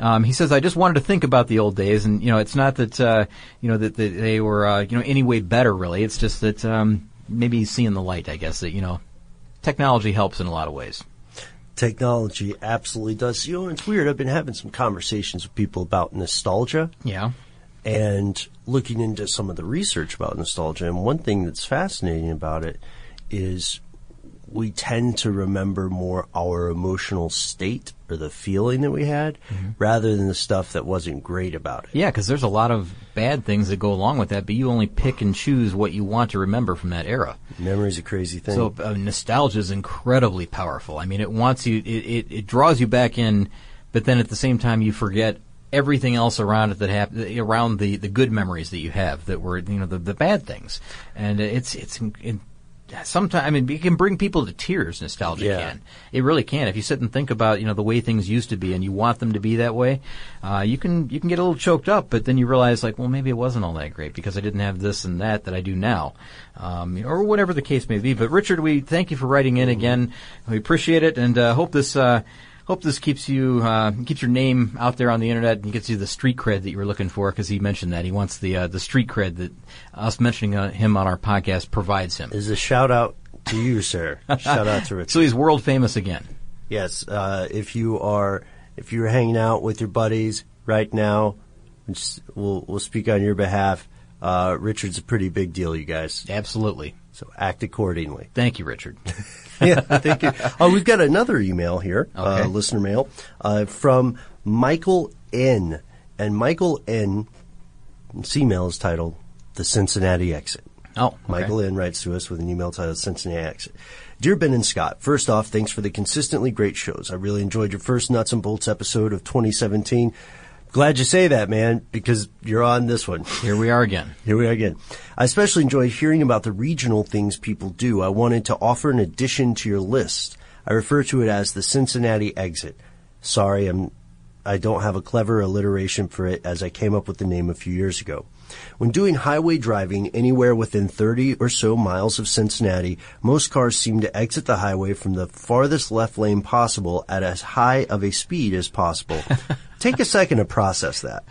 Um, he says, I just wanted to think about the old days, and you know, it's not that uh, you know that, that they were uh, you know any way better. Really, it's just that um, maybe seeing the light. I guess that you know, technology helps in a lot of ways. Technology absolutely does. You know, it's weird. I've been having some conversations with people about nostalgia. Yeah and looking into some of the research about nostalgia. And one thing that's fascinating about it is we tend to remember more our emotional state or the feeling that we had mm-hmm. rather than the stuff that wasn't great about it. Yeah, because there's a lot of bad things that go along with that, but you only pick and choose what you want to remember from that era. Memory's a crazy thing. So uh, nostalgia is incredibly powerful. I mean, it wants you, it, it, it draws you back in, but then at the same time you forget everything else around it that happened around the the good memories that you have that were you know the the bad things and it's it's it, sometimes I mean it can bring people to tears nostalgia yeah. can. It really can. If you sit and think about you know the way things used to be and you want them to be that way uh, you can you can get a little choked up but then you realize like well maybe it wasn't all that great because I didn't have this and that that I do now. Um, or whatever the case may be. But Richard we thank you for writing in again. We appreciate it and uh, hope this uh, hope this keeps you uh, keeps your name out there on the internet and gets you the street cred that you were looking for because he mentioned that. He wants the uh, the street cred that us mentioning uh, him on our podcast provides him. Is a shout out to you, sir. shout out to Richard. So he's world famous again. Yes, uh, if you are if you're hanging out with your buddies right now, we'll we'll speak on your behalf. Uh, Richard's a pretty big deal, you guys. Absolutely. So act accordingly. Thank you, Richard. yeah, thank you. Oh, we've got another email here, uh, okay. listener mail, uh, from Michael N. And Michael N. email is titled "The Cincinnati Exit." Oh, okay. Michael N. writes to us with an email titled "Cincinnati Exit." Dear Ben and Scott, first off, thanks for the consistently great shows. I really enjoyed your first Nuts and Bolts episode of 2017. Glad you say that, man, because you're on this one. Here we are again. Here we are again. I especially enjoyed hearing about the regional things people do. I wanted to offer an addition to your list. I refer to it as the Cincinnati exit. Sorry, I'm I don't have a clever alliteration for it as I came up with the name a few years ago. When doing highway driving anywhere within 30 or so miles of Cincinnati, most cars seem to exit the highway from the farthest left lane possible at as high of a speed as possible. Take a second to process that.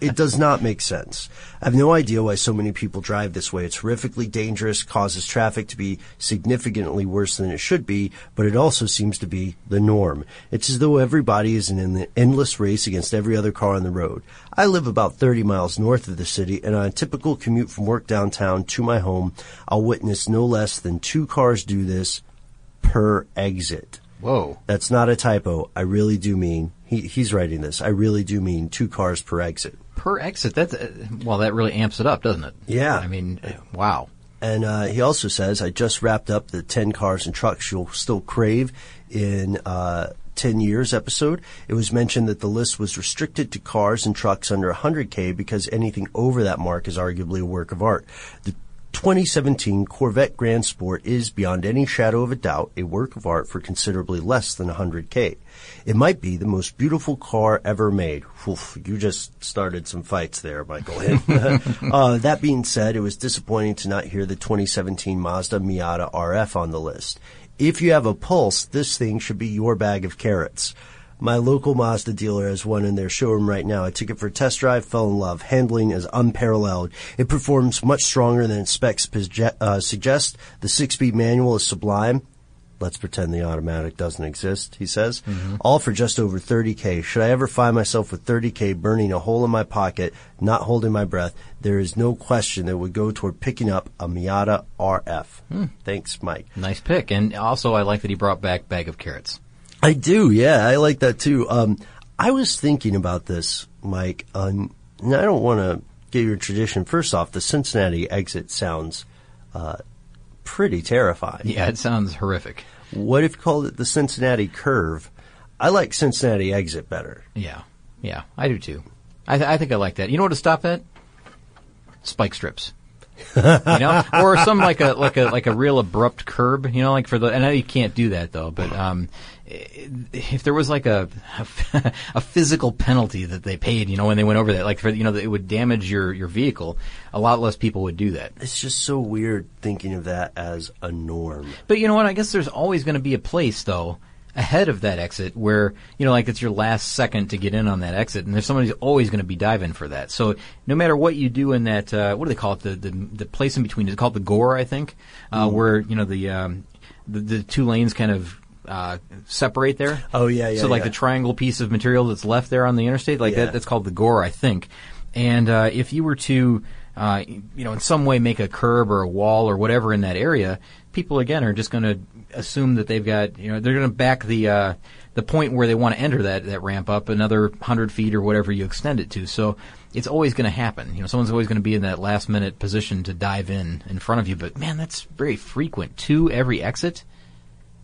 It does not make sense. I have no idea why so many people drive this way. It's horrifically dangerous, causes traffic to be significantly worse than it should be, but it also seems to be the norm. It's as though everybody is in an endless race against every other car on the road. I live about 30 miles north of the city, and on a typical commute from work downtown to my home, I'll witness no less than two cars do this per exit. Whoa. That's not a typo. I really do mean he, he's writing this. I really do mean two cars per exit. Per exit. That's uh, well, that really amps it up, doesn't it? Yeah. I mean, uh, wow. And uh, he also says, I just wrapped up the 10 cars and trucks you'll still crave in uh, 10 years episode. It was mentioned that the list was restricted to cars and trucks under 100K because anything over that mark is arguably a work of art. The 2017 Corvette Grand Sport is, beyond any shadow of a doubt, a work of art for considerably less than 100K. It might be the most beautiful car ever made. Oof, you just started some fights there, Michael. uh, that being said, it was disappointing to not hear the 2017 Mazda Miata RF on the list. If you have a pulse, this thing should be your bag of carrots. My local Mazda dealer has one in their showroom right now. I took it for a test drive, fell in love. Handling is unparalleled. It performs much stronger than its specs uh, suggest. The six-speed manual is sublime. Let's pretend the automatic doesn't exist, he says. Mm-hmm. All for just over 30K. Should I ever find myself with 30K burning a hole in my pocket, not holding my breath, there is no question that would go toward picking up a Miata RF. Hmm. Thanks, Mike. Nice pick. And also, I like that he brought back Bag of Carrots. I do, yeah. I like that too. Um, I was thinking about this, Mike, um, and I don't want to get your tradition. First off, the Cincinnati exit sounds uh, pretty terrifying. Yeah, it sounds horrific. What if you called it the Cincinnati curve? I like Cincinnati exit better. Yeah, yeah, I do too. I, th- I think I like that. You know what to stop that? Spike strips. you know, or some like a like a like a real abrupt curb. You know, like for the. And I know you can't do that though, but um, if there was like a, a, a physical penalty that they paid, you know, when they went over that, like for you know, it would damage your your vehicle, a lot less people would do that. It's just so weird thinking of that as a norm. But you know what? I guess there's always going to be a place though ahead of that exit where you know like it's your last second to get in on that exit and there's somebody's always going to be diving for that so no matter what you do in that uh, what do they call it the, the the place in between it's called the gore i think uh, mm. where you know the, um, the the two lanes kind of uh, separate there. Oh yeah, yeah. So like yeah. the triangle piece of material that's left there on the interstate, like yeah. that, that's called the gore, I think. And uh, if you were to, uh, you know, in some way make a curb or a wall or whatever in that area, people again are just going to assume that they've got, you know, they're going to back the uh, the point where they want to enter that that ramp up another hundred feet or whatever you extend it to. So it's always going to happen. You know, someone's always going to be in that last minute position to dive in in front of you. But man, that's very frequent. Two every exit.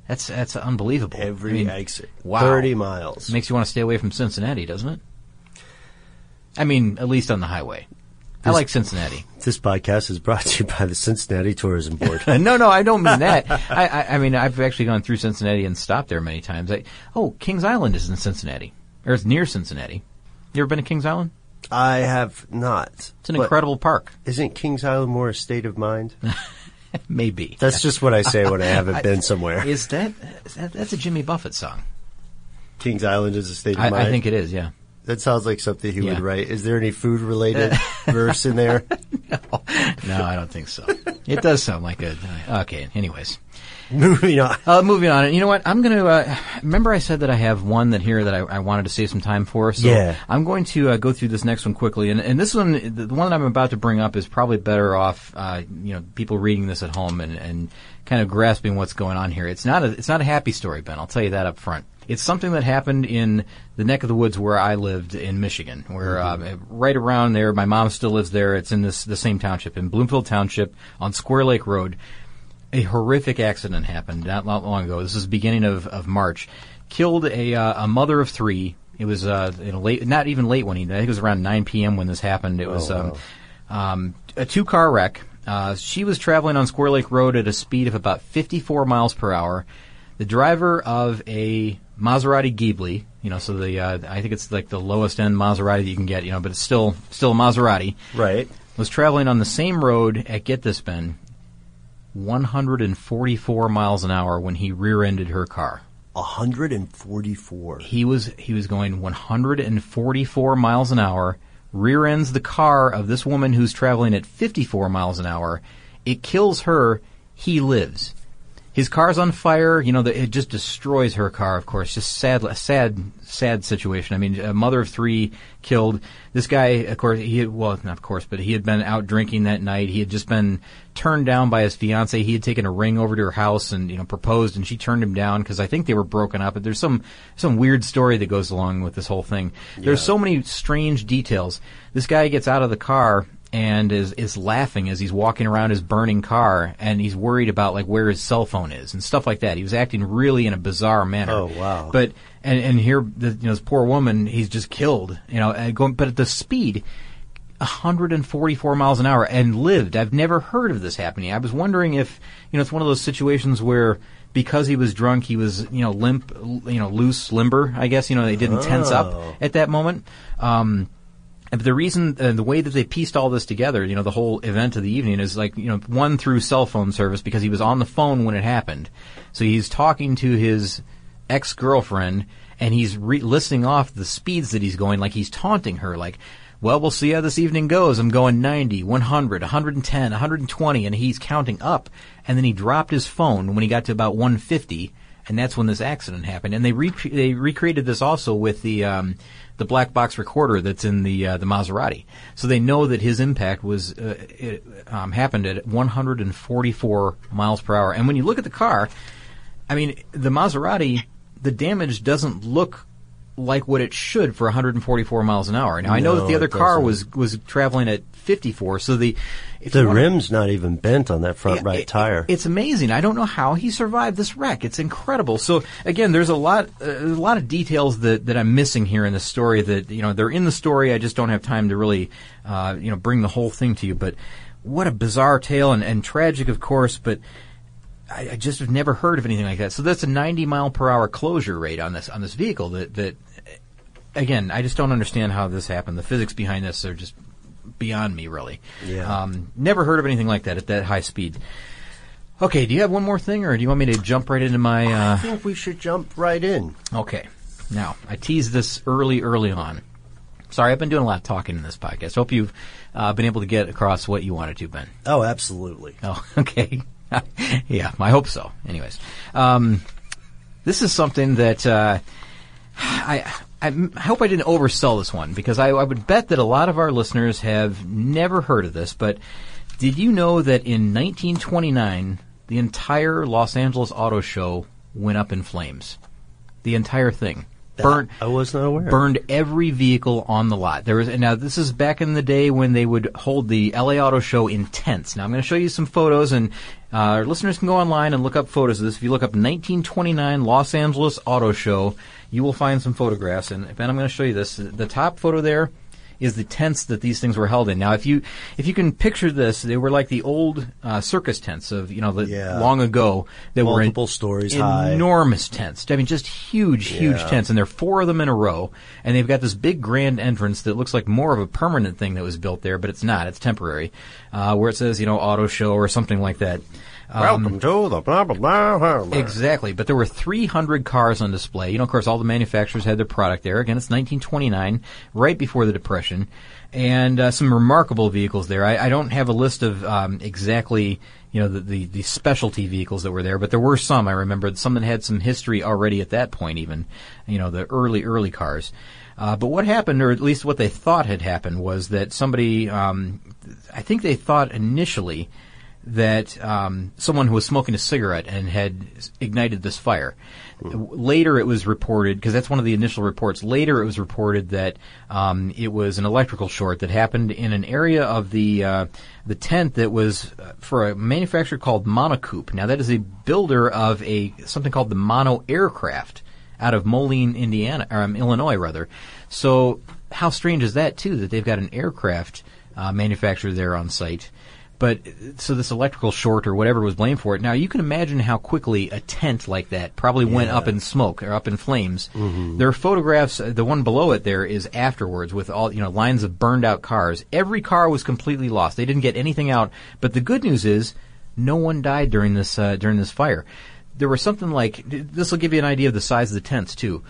That's that's unbelievable. Every I mean, exit, wow. thirty miles makes you want to stay away from Cincinnati, doesn't it? I mean, at least on the highway. This, I like Cincinnati. This podcast is brought to you by the Cincinnati Tourism Board. no, no, I don't mean that. I, I, I, mean, I've actually gone through Cincinnati and stopped there many times. I, oh, Kings Island is in Cincinnati, or it's near Cincinnati. You ever been to Kings Island? I have not. It's an incredible park. Isn't Kings Island more a state of mind? Maybe. That's just what I say when I haven't been somewhere. Is that, is that that's a Jimmy Buffett song? Kings Island is a state of I, mind. I think it is. Yeah. That sounds like something he yeah. would write. Is there any food related verse in there? No. no, I don't think so. It does sound like a. Okay. Anyways. Moving on. Uh, moving on. And you know what? I'm going to uh, remember I said that I have one that here that I, I wanted to save some time for. So yeah. I'm going to uh, go through this next one quickly, and, and this one, the one that I'm about to bring up, is probably better off, uh, you know, people reading this at home and, and kind of grasping what's going on here. It's not a it's not a happy story, Ben. I'll tell you that up front. It's something that happened in the neck of the woods where I lived in Michigan, where mm-hmm. uh, right around there, my mom still lives there. It's in this the same township in Bloomfield Township on Square Lake Road a horrific accident happened not, not long ago. This is the beginning of, of March. Killed a, uh, a mother of three. It was uh, late, not even late when he. I think it was around 9 p.m. when this happened. It was oh, um, um, a two car wreck. Uh, she was traveling on Square Lake Road at a speed of about 54 miles per hour. the driver of a Maserati Ghibli, you know, so the uh, I think it's like the lowest end Maserati that you can get, you know, but it's still still a Maserati. Right. Was traveling on the same road at get this Ben, 144 miles an hour when he rear-ended her car. 144. He was he was going 144 miles an hour, rear ends the car of this woman who's traveling at 54 miles an hour. It kills her. He lives. His car's on fire. You know, the, it just destroys her car. Of course, just sad, sad, sad situation. I mean, a mother of three killed. This guy, of course, he had, well, not of course, but he had been out drinking that night. He had just been turned down by his fiance. He had taken a ring over to her house and you know proposed, and she turned him down because I think they were broken up. But there's some some weird story that goes along with this whole thing. There's so many strange details. This guy gets out of the car and is is laughing as he's walking around his burning car, and he's worried about like where his cell phone is and stuff like that. He was acting really in a bizarre manner. Oh, wow. But and and here, the, you know, this poor woman, he's just killed. You know, going, but at the speed. 144 miles an hour and lived. I've never heard of this happening. I was wondering if, you know, it's one of those situations where because he was drunk, he was, you know, limp, you know, loose, limber, I guess, you know, they didn't tense Oh. up at that moment. Um, and the reason, uh, the way that they pieced all this together, you know, the whole event of the evening is like, you know, one through cell phone service because he was on the phone when it happened. So he's talking to his ex-girlfriend and he's re- listing off the speeds that he's going, like he's taunting her, like, well, we'll see how this evening goes. I'm going 90, 100, 110, 120, and he's counting up. And then he dropped his phone when he got to about 150, and that's when this accident happened. And they re- they recreated this also with the um, the black box recorder that's in the uh, the Maserati. So they know that his impact was uh, it, um, happened at 144 miles per hour. And when you look at the car, I mean, the Maserati, the damage doesn't look like what it should for 144 miles an hour. Now I know No, that the other car was was traveling at 54, so the The rim's not even bent on that front Yeah, right it- tire. It's amazing. I don't know how he survived this wreck. It's incredible. So again, there's a lot, uh, there's a lot of details that, that I'm missing here in the story. That you know, they're in the story. I just don't have time to really, uh, you know, bring the whole thing to you. But what a bizarre tale and, and tragic, of course. But I, I just have never heard of anything like that. So that's a 90 mile per hour closure rate on this on this vehicle. That that again, I just don't understand how this happened. The physics behind this are just beyond me, really. Yeah. Um, never heard of anything like that at that high speed. Okay, do you have one more thing, or do you want me to jump right into my? I Uh, think we should jump right in. okay. Now, I teased this early, early on. Sorry, I've been doing a lot of talking in this podcast. Hope you've uh, been able to get across what you wanted to, Ben. Oh, absolutely. Oh, okay. yeah, I hope so. Anyways, um, this is something that uh, I, I hope I didn't oversell this one because I, I would bet that a lot of our listeners have never heard of this. But did you know that in 1929 the entire Los Angeles Auto Show went up in flames? The entire thing. Burnt, I was not aware. burned every vehicle on the lot. There was and now this is back in the day when they would hold the LA Auto Show in tents. Now I'm going to show you some photos, and uh, our listeners can go online and look up photos of this. If you look up 1929 Los Angeles Auto Show, you will find some photographs. And Ben, I'm going to show you this. The top photo there is the tents that these things were held in. Now, if you if you can picture this, they were like the old uh, circus tents of you know the Yeah. long ago that were in Multiple stories high. enormous tents. I mean, just huge, huge tents, and there are four of them in a row. And they've got this big grand entrance that looks like more of a permanent thing that was built there, but it's not. It's temporary, uh, where it says you know auto show or something like that. Um, Welcome to the blah blah blah. blah. Exactly, but there were 300 cars on display. You know, of course, all the manufacturers had their product there. Again, it's 1929, right before the Depression, and uh, some remarkable vehicles there. I, I don't have a list of um, exactly, you know, the, the the specialty vehicles that were there, but there were some. I remember some that had some history already at that point, even, you know, the early early cars. Uh, but what happened, or at least what they thought had happened, was that somebody, um, I think they thought initially that um, someone who was smoking a cigarette and had ignited this fire. Later, it was reported because that's one of the initial reports. Later, it was reported that um, it was an electrical short that happened in an area of the uh, the tent that was uh, for a manufacturer called Monocoupe. Now, that is a builder of a something called the Mono aircraft out of Moline, Indiana, or um, Illinois, rather. So, how strange is that too? That they've got an aircraft uh, manufacturer there on site. But so this electrical short or whatever was blamed for it. Now you can imagine how quickly a tent like that probably went up in smoke or up in flames. Mhm. There are photographs. uh, The one below it there is afterwards with all you know lines of burned out cars. Every car was completely lost. They didn't get anything out. But the good news is no one died during this uh, during this fire. There was something like this will give you an idea of the size of the tents too.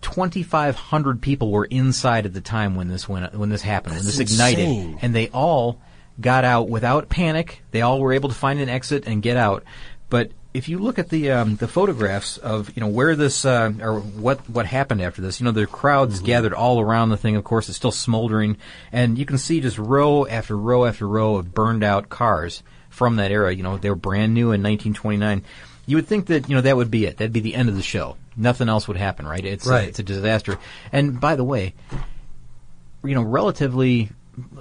2,500 people were inside at the time when this went when this happened when this ignited, insane. and they all got out without panic. They all were able to find an exit and get out. But if you look at the um, the photographs of you know where this uh, or what what happened after this, you know the crowds gathered all around the thing. Of course, it's still smoldering, and you can see just row after row after row of burned out cars from that era. You know they were brand new in 1929. You would think that you know that would be it. That'd be the end of the show. Nothing else would happen, right? It's Right. A, it's a disaster. And by the way, you know, relatively,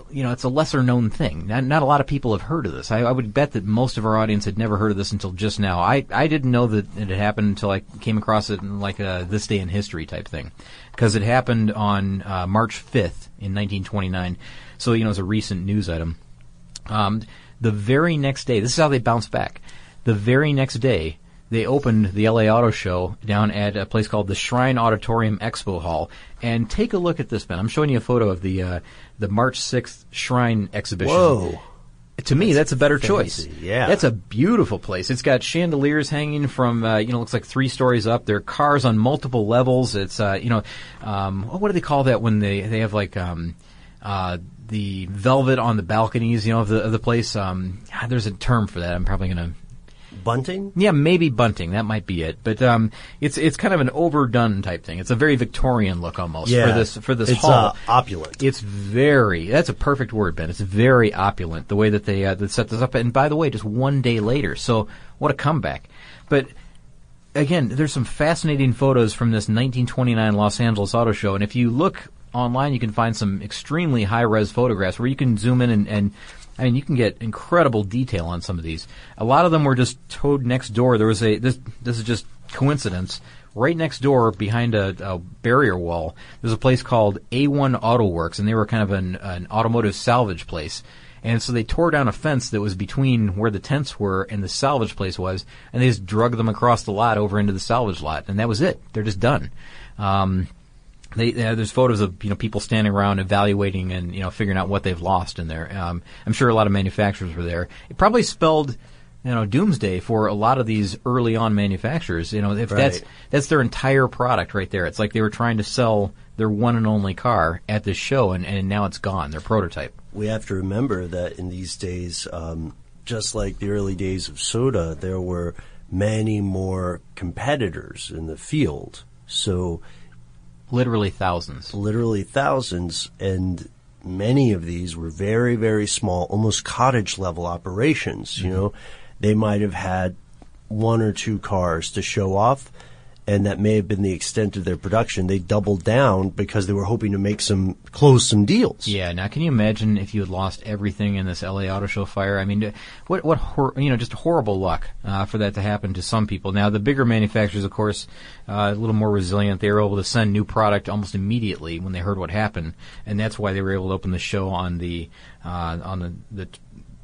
you know, it's a lesser known thing. Not, not a lot of people have heard of this. I, I would bet that most of our audience had never heard of this until just now. I, I didn't know that it had happened until I came across it in like a this day in history type thing. Because it happened on uh, March 5th in 1929. So, you know, it's a recent news item. Um, the very next day, this is how they bounced back. The very next day, they opened the LA Auto Show down at a place called the Shrine Auditorium Expo Hall. And take a look at this, Ben. I'm showing you a photo of the uh, the March 6th Shrine exhibition. Whoa. To me, that's a better choice. yeah. That's a beautiful place. It's got chandeliers hanging from, uh, you know, looks like three stories up. There are cars on multiple levels. It's, uh, you know, um, what do they call that when they, they have like, um, uh, the velvet on the balconies, you know, of the, of the place? Um, ah, there's a term for that. I'm probably gonna, Bunting? yeah, maybe bunting. That might be it. But um, it's it's kind of an overdone type thing. It's a very Victorian look almost Yeah. for this for this It's, hall. uh, opulent. It's very. That's a perfect word, Ben. It's very opulent the way that they uh, that set this up. And by the way, just one day later. So what a comeback! But again, there's some fascinating photos from this 1929 Los Angeles Auto Show, and if you look online, you can find some extremely high res photographs where you can zoom in and, and I mean, you can get incredible detail on some of these. A lot of them were just towed next door. There was a this this is just coincidence. Right next door, behind a, a barrier wall, there's a place called A1 Auto Works, and they were kind of an, an automotive salvage place. And so they tore down a fence that was between where the tents were and the salvage place was, and they just drug them across the lot over into the salvage lot, and that was it. They're just done. Um, they, uh, there's photos of you know people standing around evaluating and you know figuring out what they've lost in there. Um, I'm sure a lot of manufacturers were there. It probably spelled you know doomsday for a lot of these early on manufacturers. You know if that's that's their entire product right there. It's like they were trying to sell their one and only car at this show, and, and now it's gone. Their prototype. we have to remember that in these days, um, just like the early days of soda, there were many more competitors in the field. So Literally thousands. literally thousands, and many of these were very, very small, almost cottage level operations. You mm-hmm. know, they might have had one or two cars to show off, and that may have been the extent of their production. They doubled down because they were hoping to make some close some deals. Yeah. Now, can you imagine if you had lost everything in this LA Auto Show fire? I mean, what what hor- you know, just horrible luck uh, for that to happen to some people. Now, the bigger manufacturers, of course, uh, a little more resilient. They were able to send new product almost immediately when they heard what happened, and that's why they were able to open the show on the uh, on the. the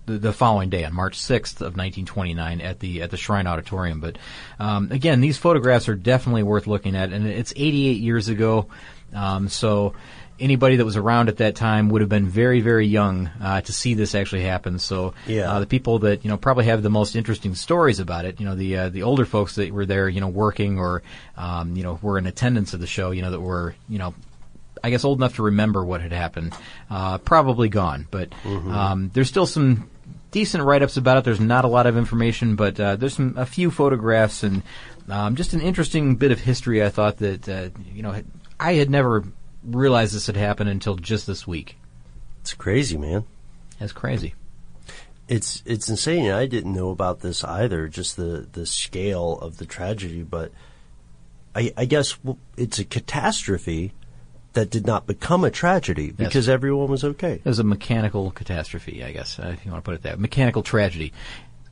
the, the following day on March 6th of 1929 at the at the Shrine Auditorium. But um, again, these photographs are definitely worth looking at, and it's 88 years ago. Um, so anybody that was around at that time would have been very very young uh, to see this actually happen. So Yeah. uh, the people that you know probably have the most interesting stories about it, you know the uh, the older folks that were there, you know, working or um, you know were in attendance of the show, you know, that were you know I guess old enough to remember what had happened, uh, probably gone. But um, there's still some decent write-ups about it. There's not a lot of information, but uh, there's some a few photographs and um, just an interesting bit of history. I thought that uh, you know I had never realized this had happened until just this week. It's crazy, man. That's crazy. It's it's insane. I didn't know about this either. Just the the scale of the tragedy, but I, I guess it's a catastrophe that did not become a tragedy Yes. because everyone was okay. It was a mechanical catastrophe, I guess, uh, if you want to put it that. Mechanical tragedy,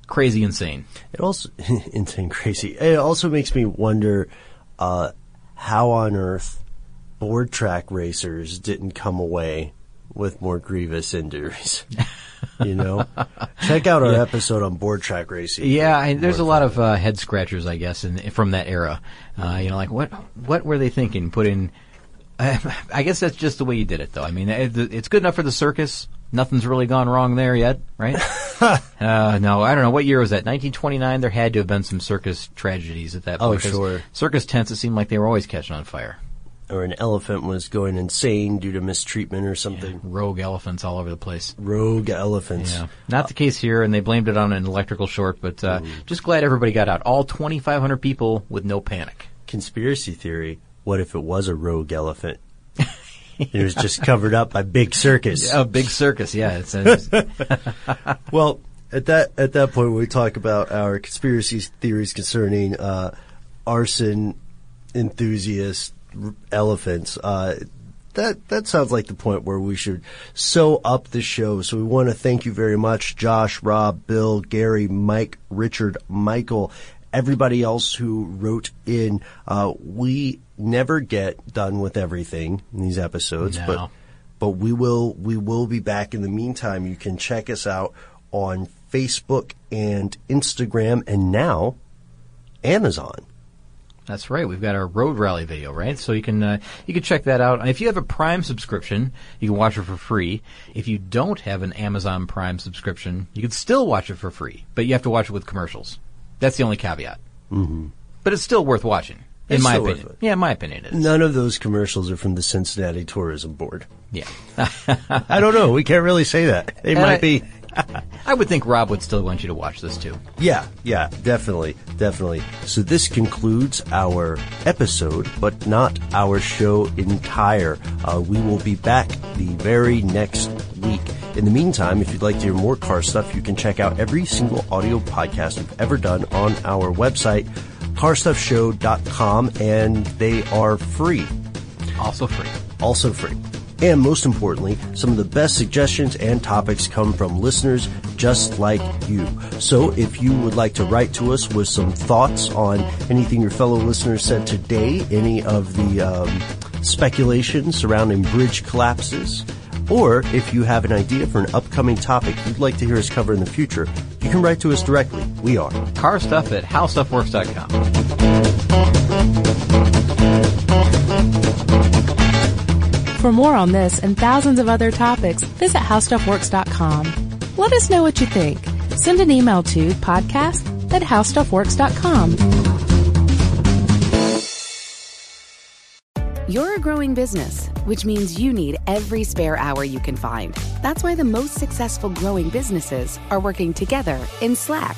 crazy, insane. It also insane, crazy. It also makes me wonder uh, how on earth board track racers didn't come away with more grievous injuries. You know, check out our yeah. episode on board track racing. Yeah, I, there's a lot of uh, head scratchers, I guess, in, from that era. Uh, you know, like what what were they thinking? Putting, I guess that's just the way you did it, though. I mean, it's good enough for the circus. Nothing's really gone wrong there yet, right? uh, no, I don't know. What year was that? 1929. There had to have been some circus tragedies at that oh, point. Oh, sure. Circus tents, it seemed like they were always catching on fire or an elephant was going insane due to mistreatment or something. Yeah, rogue elephants all over the place. Rogue elephants. Yeah. Not the case here, and they blamed it on an electrical short, but uh, just glad everybody got out. All 2,500 people with no panic. Conspiracy theory. What if it was a rogue elephant? it was just covered up by big circus. A big circus, yeah. It's, well, at that at that point, we talk about our conspiracy theories concerning uh, arson enthusiasts elephants. Uh, that that sounds like the point where we should sew up the show. So we want to thank you very much, Josh, Rob, Bill, Gary, Mike, Richard, Michael, everybody else who wrote in. Uh, we never get done with everything in these episodes, no. but but we will we will be back. In the meantime, you can check us out on Facebook and Instagram, and now Amazon. That's right. We've got our road rally video, right? So you can uh, you can check that out. If you have a Prime subscription, you can watch it for free. If you don't have an Amazon Prime subscription, you can still watch it for free, but you have to watch it with commercials. That's the only caveat. Mm-hmm. But it's still worth watching, in it's my opinion. Yeah, in my opinion, it is. None of those commercials are from the Cincinnati Tourism Board. Yeah, I don't know. We can't really say that. They and might I, be. I would think Rob would still want you to watch this too. Yeah, yeah, definitely, definitely. So this concludes our episode, but not our show entire. Uh, we will be back the very next week. In the meantime, if you'd like to hear more car stuff, you can check out every single audio podcast we've ever done on our website, carstuffshow.com, and they are free. Also free. Also free. And most importantly, some of the best suggestions and topics come from listeners just like you. So if you would like to write to us with some thoughts on anything your fellow listeners said today, any of the um, speculation surrounding bridge collapses, or if you have an idea for an upcoming topic you'd like to hear us cover in the future, you can write to us directly. We are carstuff at howstuffworks.com. For more on this and thousands of other topics, visit howstuffworks.com. Let us know what you think. Send an email to podcast at howstuffworks.com. You're a growing business, which means you need every spare hour you can find. That's why the most successful growing businesses are working together in Slack.